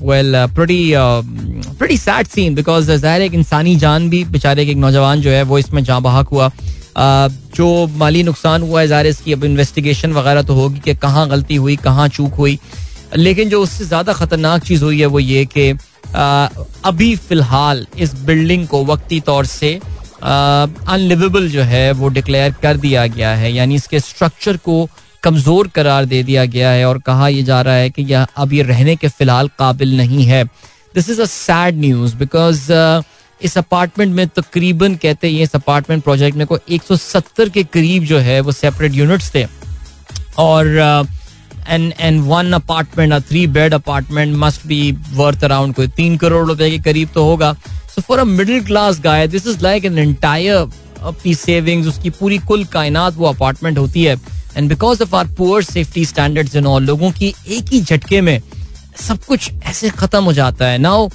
well pretty pretty sad scene because ज़ाहिर एक इंसानी जान भी, बेचारे के एक नौजवान जो है, वो इसमें जहाँ बहाक हुआ। जो माली नुकसान हुआ है, ज़ाहिर इसकी अब इन्वेस्टिगेशन वगैरह तो होगी कि कहाँ गलती हुई, कहाँ चूक हुई। लेकिन जो उससे ज़्यादा ख़तरनाक चीज़ हुई है, वो ये कि अभी फ़िलहाल इस बिल्डिंग को वक्ती तौर से अनलिवेबल जो है, वो डिक्लेयर कर दिया गया है। यानी इसके स्ट्रक्चर को कमज़ोर करार दे दिया गया है और कहा यह जा रहा है कि यह अब ये रहने के फ़िलहाल काबिल नहीं है। This is a sad news because इस अपार्टमेंट में तकरीबन कहते हैं, इस अपार्टमेंट प्रोजेक्ट में कोई 170 के करीब जो है वो सेपरेट यूनिट्स थे। और and and one apartment three bed apartment must be worth around कोई तीन करोड़ रुपए के करीब तो होगा। So for a middle class guy this is like an entire अपनी सेविंग्स उसकी पूरी कुल कायनात वो अपार्टमेंट होती है। And because of our poor safety standards in all लोगों की एक ही झटके में सब कुछ ऐसे खत्म हो जाता है। Now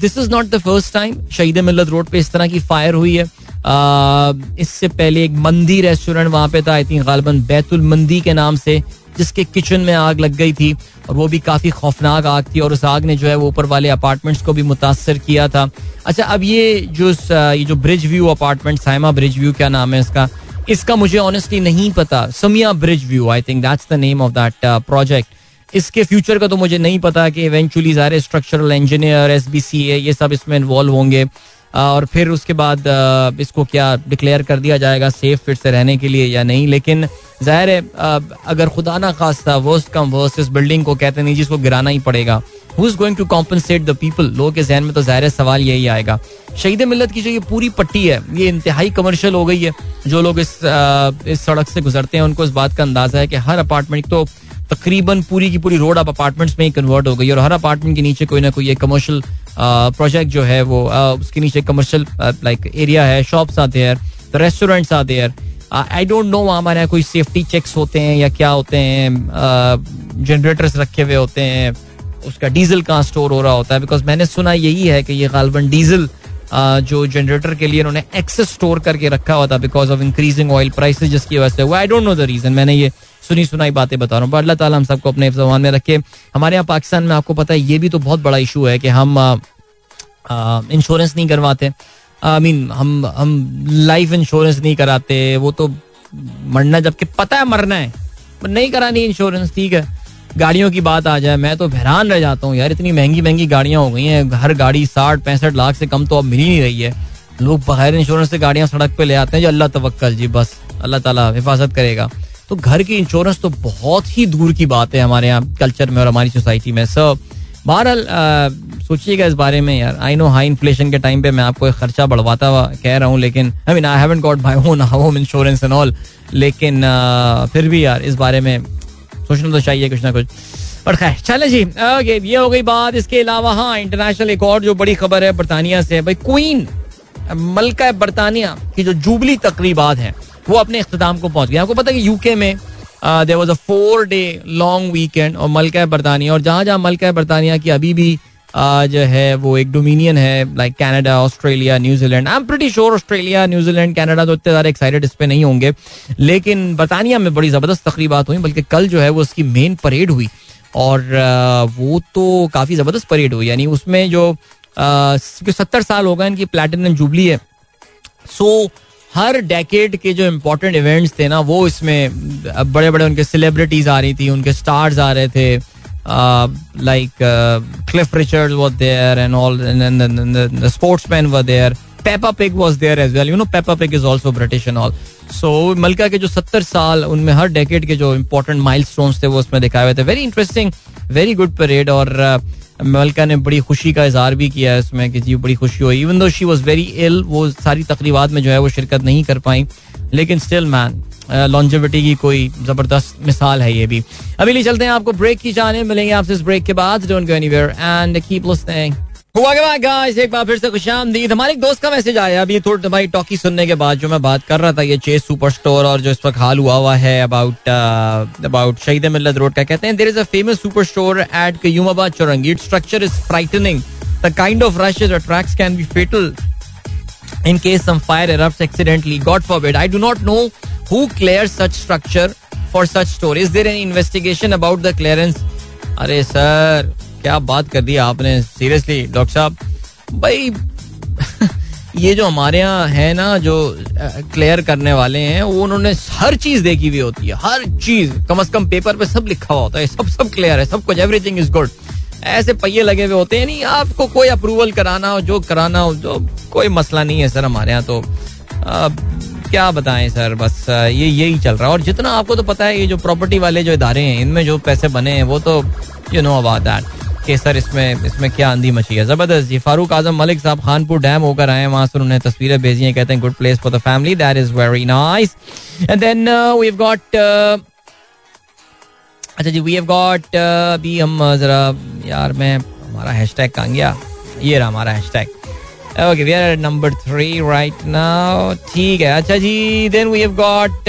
this is not the first time Shaheed Millat road पे इस तरह की फायर हुई है। Uh, इससे पहले एक मंदी रेस्टोरेंट वहाँ पे था आई थिंक गालबन बैतुल मंदी के नाम से जिसके किचन में आग लग गई थी और वो भी काफ़ी खौफनाक आग थी और उस आग ने जो है वो ऊपर वाले अपार्टमेंट्स को भी मुतासर किया था। अच्छा अब ये जो ये जो bridge view apartment Saima bridge view क्या नाम है इसका? इसका मुझे ऑनेस्टली नहीं पता। Samiya bridge view I think that's the name of that project इसके फ्यूचर का तो मुझे नहीं पता कि इवेंचुअली सारे structural engineer S B C A ये सब इसमें इन्वॉल्व होंगे। और फिर उसके बाद इसको क्या डिक्लेयर कर दिया जाएगा सेफ़ फिर से रहने के लिए या नहीं? लेकिन ज़ाहिर है अगर खुदा ना खास्ता वर्स्ट कम वर्स्ट इस बिल्डिंग को कहते नहीं जिसको गिराना ही पड़ेगा। द पीपल लोगों के जहन में तो ज़ाहिर सवाल यही आएगा। शहीद मिलत की जो ये पूरी पट्टी है, ये इंतहाई कमर्शियल हो गई है, जो लोग इस इस सड़क से गुजरते हैं, उनको इस बात का अंदाज़ा है कि हर अपार्टमेंट तो तकरीबन पूरी की पूरी रोड अब अपार्टमेंट्स में ही कन्वर्ट हो गई और हर अपार्टमेंट के नीचे कोई ना कोई कमर्शियल प्रोजेक्ट जो है वो उसके नीचे कमर्शियल लाइक एरिया है शॉप्स आते हैं रेस्टोरेंट्स आते हैं। आई डोंट नो वहाँ हमारे यहाँ कोई सेफ्टी चेक्स होते हैं या क्या होते हैं जनरेटर्स रखे हुए होते हैं उसका डीजल कहाँ स्टोर हो रहा होता है? बिकॉज़ मैंने सुना यही है कि ये गालबन डीजल जो जनरेटर के लिए उन्होंने एक्सेस स्टोर करके रखा हुआ था because of increasing oil price जिसकी वजह से हुआ। I don't know the reason मैंने ये सुनी सुनाई बातें बता रहा हूँ। बट अल्लाह ताला हम सबको अपने जबान में रखे। हमारे यहाँ पाकिस्तान में आपको पता है, ये भी तो बहुत बड़ा इशू है कि हम इंश्योरेंस नहीं करवाते। आई मीन हम हम लाइफ इंश्योरेंस नहीं कराते। वो तो मरना, जबकि पता है मरना है। नहीं करानी इंश्योरेंस ठीक है। गाड़ियों की बात आ जाए, मैं तो हैरान रह जाता हूँ यार, इतनी महँगी महँगी गाड़ियाँ हो गई हैं, हर गाड़ी साठ, पैंसठ लाख से कम तो अब मिल ही नहीं रही है। लोग बगैर इंश्योरेंस से गाड़ियाँ सड़क पे ले आते हैं, जो अल्लाह तवक्कल जी, बस, अल्लाह ताला हिफाजत करेगा। तो घर की इंश्योरेंस तो बहुत ही दूर की बात है हमारे यहाँ कल्चर में और हमारी सोसाइटी में। सो बहरहाल सोचिएगा इस बारे में यार आई नो हाई इन्फ्लेशन के टाइम पे मैं आपको एक खर्चा बढ़वाता हुआ कह रहा हूँ, लेकिन I mean I haven't got my home insurance and all लेकिन फिर भी यार इस बारे में सोचना तो चाहिए कुछ ना कुछ। पर खैर चले जी। ओके, ये हो गई बात। इसके अलावा हाँ इंटरनेशनल एक और जो बड़ी खबर है, बरतानिया से। भाई क्वीन मलका बरतानिया की जो जुबली तकरीबात हैं, वो अपने अख्ताम को पहुँच गया आपको पता है यूके में there was a four day long weekend और मलका बरतानिया, और जहाँ जहाँ मलका बरतानिया की अभी भी जो है, वो एक डोमिनियन है like Canada Australia New Zealand I am pretty sure Australia New Zealand Canada तो इतने ज़्यादा एक्साइटेड इस पर नहीं होंगे। लेकिन बरतानिया में बड़ी ज़बरदस्त तकरीबात हुई, बल्कि कल जो है वो उसकी मेन परेड हुई। और वो तो काफ़ी ज़बरदस्त परेड हुई। यानी उसमें जो सत्तर साल हो गए, इनकी प्लेटिनम जुबली है। सो हर डेकेड के जो इम्पोर्टेंट इवेंट्स थे ना, वो इसमें बड़े बड़े उनके सेलिब्रिटीज आ रही थी, उनके स्टार्स आ रहे थे। Like Cliff Richard was there and all sportsman were there Peppa Pig was there as well you know Peppa Pig is also British and all so मलका के जो सत्तर साल उनमें हर डेकेड के जो इम्पोर्टेंट माइल स्टोन थे वो उसमें दिखाए हुए थे. Very interesting very good parade और uh, मलका ने बड़ी खुशी का इजहार भी किया है इसमें कि जी बड़ी खुशी हुई. Even though she was very इल वो सारी तकरीबात में जो है वो शिरकत नहीं कर पाई. लेकिन स्टिल मैन लॉन्जिविटी की कोई ज़बरदस्त मिसाल है ये भी। अभी लिए चलते हैं आपको ब्रेक की जाने, मिलेंगे आपसे इस ब्रेक के बाद। Don't go anywhere and keep listening हुआ के बाद गाइस एक बार फिर से खुश आमदीद। हमारे एक दोस्त का मैसेज आया। अभी थोड़ी भाई टॉकी सुनने के बाद जो मैं बात कर रहा था, ये चेस सुपर स्टोर और जो इस वक्त हाल हुआ हुआ है अबाउट अबाउट शहीद मिल्लत रोड का, कहते हैं there is a famous super store at Qayyumabad Chowrangi it structure is frightening the kind of rush it attracts can be fatal in case some fire erupts accidentally. God forbid. I do not know who clears such structure for such store. Is there any investigation about the clearance? अरे sir, क्या बात कर दी आपने? Seriously doctor साहब? भाई, ये जो हमारे यहाँ है ना, जो क्लियर करने वाले हैं, वो उन्होंने हर चीज़ देखी हुई होती है, हर चीज़। कम अज कम पेपर पे सब लिखा हुआ होता है, सब सब क्लियर है, सब कुछ एवरीथिंग इज़ गुड ऐसे पहिए लगे हुए होते हैं, नहीं, आपको कोई अप्रूवल कराना हो, जो कराना हो, जो, कोई मसला नहीं है सर हमारे यहाँ तो। क्या बताएँ सर? बस ये, यही चल रहा है। और जितना आपको तो पता है, ये जो प्रॉपर्टी वाले जो इदारे हैं, इनमें जो पैसे बने हैं, वो तो यू नो अबाउट दैट कि सर, इसमें इसमें क्या आंधी मची है? ज़बरदस्त जी, फारूक आज़म, मलिक साहब खानपुर डैम होकर आए वहाँ से उन्होंने तस्वीरें भेजी हैं, कहते हैं good place for the family that is very nice and then we have got अच्छा जी वी हैव गॉट अभी हम जरा, यार, मैं, हमारा हैशटैग कहाँ गया? ये रहा हमारा hashtag okay we are at number three right now ठीक है अच्छा जी then we have got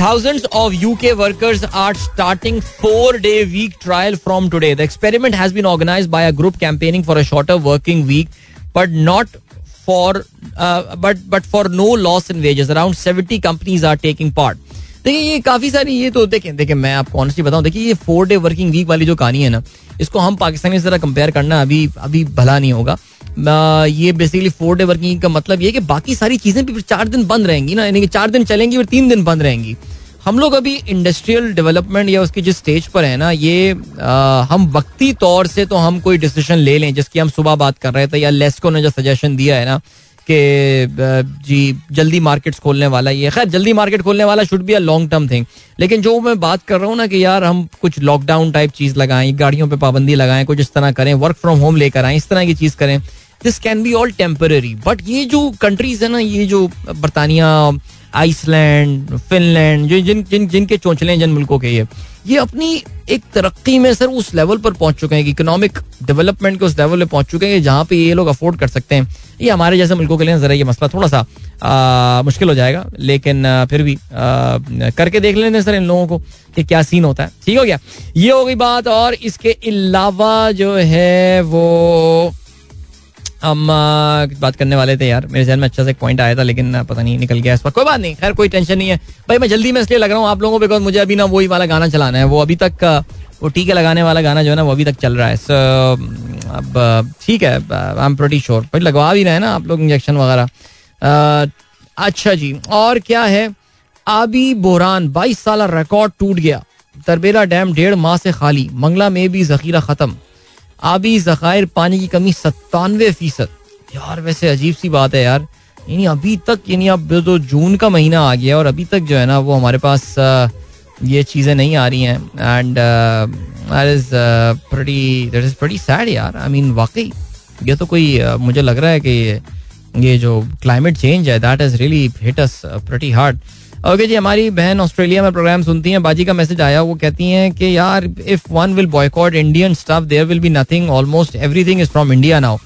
thousands of UK workers are starting four day week trial from today the experiment has been organise by a group campaigning for a shorter working week but not for but but for no loss in wages around seventy companies are taking part देखिए, ये काफ़ी सारी, ये तो देखें देखिए मैं आपको ऑनस्टली बताऊँ, देखिए, ये फोर डे वर्किंग वीक वाली जो कहानी है ना, इसको हम पाकिस्तानी से जरा कंपेयर करना अभी अभी भला नहीं होगा। ये बेसिकली फोर डे वर्किंग का मतलब ये कि बाकी सारी चीज़ें भी चार दिन बंद रहेंगी ना यानी कि चार दिन चलेंगी और तीन दिन बंद रहेंगी। हम लोग अभी इंडस्ट्रियल डेवलपमेंट या उसकी जिस स्टेज पर है ना ये आ, हम वक्ती तौर से तो हम कोई डिसीज़न ले लें जिसकी हम सुबह बात कर रहे थे या लेस्को ने जो सजेशन दिया है ना कि जी जल्दी मार्केट्स खोलने वाला ये खैर जल्दी मार्केट खोलने वाला should be a long term thing लेकिन जो मैं बात कर रहा हूँ ना कि यार हम कुछ लॉकडाउन टाइप चीज़ लगाएँ गाड़ियों पे पाबंदी लगाएँ कुछ इस तरह करें वर्क फ्रॉम होम लेकर आए इस तरह की चीज़ करें this can be all temporary but ये जो कंट्रीज़ है ना ये जो बरतानिया आइसलैंड फिनलैंड जो जिन जिन जिनके चौंचले जिन मुल्कों के ये ये अपनी एक तरक्की में सर उस लेवल पर पहुँच चुके हैं इकोनॉमिक डेवलपमेंट के उस लेवल पे पहुँच चुके हैं जहाँ पे ये लोग अफोर्ड कर सकते हैं। ये हमारे जैसे मुल्कों के लिए जरा ये मसला थोड़ा सा आ, मुश्किल हो जाएगा लेकिन आ, फिर भी आ, करके देख लेने सर इन लोगों को कि क्या सीन होता है। ठीक हो गया? ये हो गई बात और इसके अलावा जो है वो हम बात करने वाले थे यार। मेरे जहन में अच्छा से पॉइंट आया था, लेकिन पता नहीं, निकल गया इस पर कोई बात नहीं, खैर, कोई टेंशन नहीं है। भाई, मैं जल्दी में इसलिए लग रहा हूँ आप लोगों को बिकॉज़ मुझे अभी ना वही वाला गाना चलाना है। वो अभी तक वो टीके लगाने वाला गाना जो है ना, वो अभी तक चल रहा है। सो अब ठीक है आई एम प्रोटी श्योर भाई, लगवा भी रहे ना आप लोग इंजेक्शन वगैरह। अच्छा जी, और क्या है? आबी बोरान, बाईस साल रिकॉर्ड टूट गया। तरबेला डैम डेढ़ माह से खाली। मंगला में भी जखीरा खत्म। आबी जखायर पानी की कमी सत्तानवे फ़ीसद। यार, वैसे अजीब सी बात है यार। यानी अभी तक, यानी अब तो जून का महीना आ गया और अभी तक जो है ना, वो हमारे पास ये चीज़ें नहीं आ रही हैं। And that is pretty sad यार। आई मीन वाकई, ये तो कोई मुझे लग रहा है कि ये जो क्लाइमेट चेंज है that is really hit us pretty hard okay जी, हमारी बहन ऑस्ट्रेलिया में प्रोग्राम सुनती हैं। बाजी का मैसेज आया, वो कहती हैं कि यार if one will boycott Indian stuff there will be nothing almost everything is from India now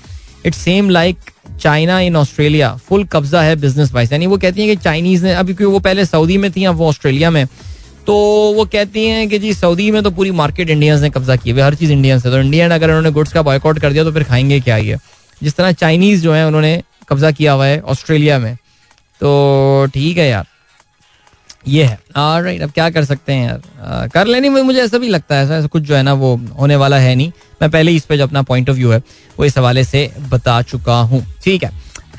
it's same like China in Australia full कब्जा है बिज़नेस वाइज यानी वो कहती हैं कि चाइनीज़ ने, अभी क्योंकि वो पहले सऊदी में थी, अब वो ऑस्ट्रेलिया में। तो वो कहती हैं कि जी सऊदी में तो पूरी मार्केट इंडियंस ने कब्जा की हुई हर चीज़ इंडियंस है। तो इंडियन अगर उन्होंने गुड्स का बॉयकॉट कर दिया तो फिर खाएँगे क्या ये? जिस तरह चाइनीज़ जो है, उन्होंने कब्जा किया हुआ है ऑस्ट्रेलिया में। तो ठीक है यार। ये है। राइट अब क्या कर सकते हैं यार? आ, कर लेनी मुझे ऐसा भी लगता है ऐसा कुछ जो है ना वो होने वाला है नहीं। मैं पहले इस पे जो अपना पॉइंट ऑफ़ व्यू है वो इस हवाले से बता चुका हूँ। ठीक है?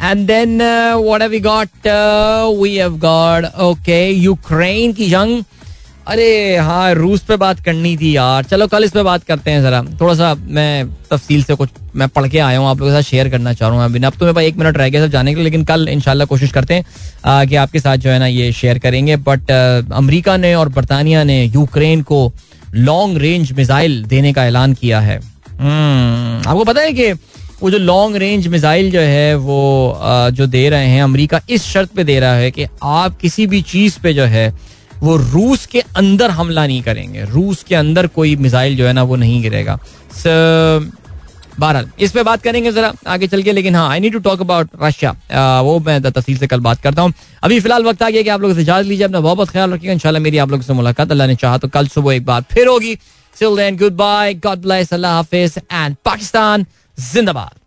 And then we got we have got okay Ukraine की जंग। अरे हाँ रूस पे बात करनी थी यार। चलो कल इस पे बात करते हैं जरा। थोड़ा सा मैं तफसील से कुछ मैं पढ़ के आया हूँ आप लोगों के साथ शेयर करना चाह रहा हूँ। अभी अब तो मेरे पास एक मिनट रह गया सब जाने के लिए लेकिन कल इनशाला कोशिश करते हैं कि आपके साथ जो है ना ये शेयर करेंगे। बट अमरीका ने और बरतानिया ने यूक्रेन को लॉन्ग रेंज मिसाइल देने का ऐलान किया है। हम्म, आपको पता है कि वो जो लॉन्ग रेंज मिसाइल जो है वो जो दे रहे हैं अमरीका इस शर्त पे दे रहा है कि आप किसी भी चीज़ पे जो है वो रूस के अंदर हमला नहीं करेंगे। रूस के अंदर कोई मिसाइल जो है ना वो नहीं गिरेगा। बहरहाल इस पे बात करेंगे जरा आगे चल के लेकिन हाँ I need to talk about Russia वो मैं तफसील से कल बात करता हूँ। अभी फ़िलहाल वक्त आ गया कि आप लोग से लीजिए अपना बहुत बहुत ख्याल रखिएगा। इंशाल्लाह मेरी आप लोगों से मुलाकात अल्लाह ने चाहा तो कल सुबह एक बार फिर होगी। Till then, goodbye, God bless, Allah Hafiz, and Pakistan, Zindabad.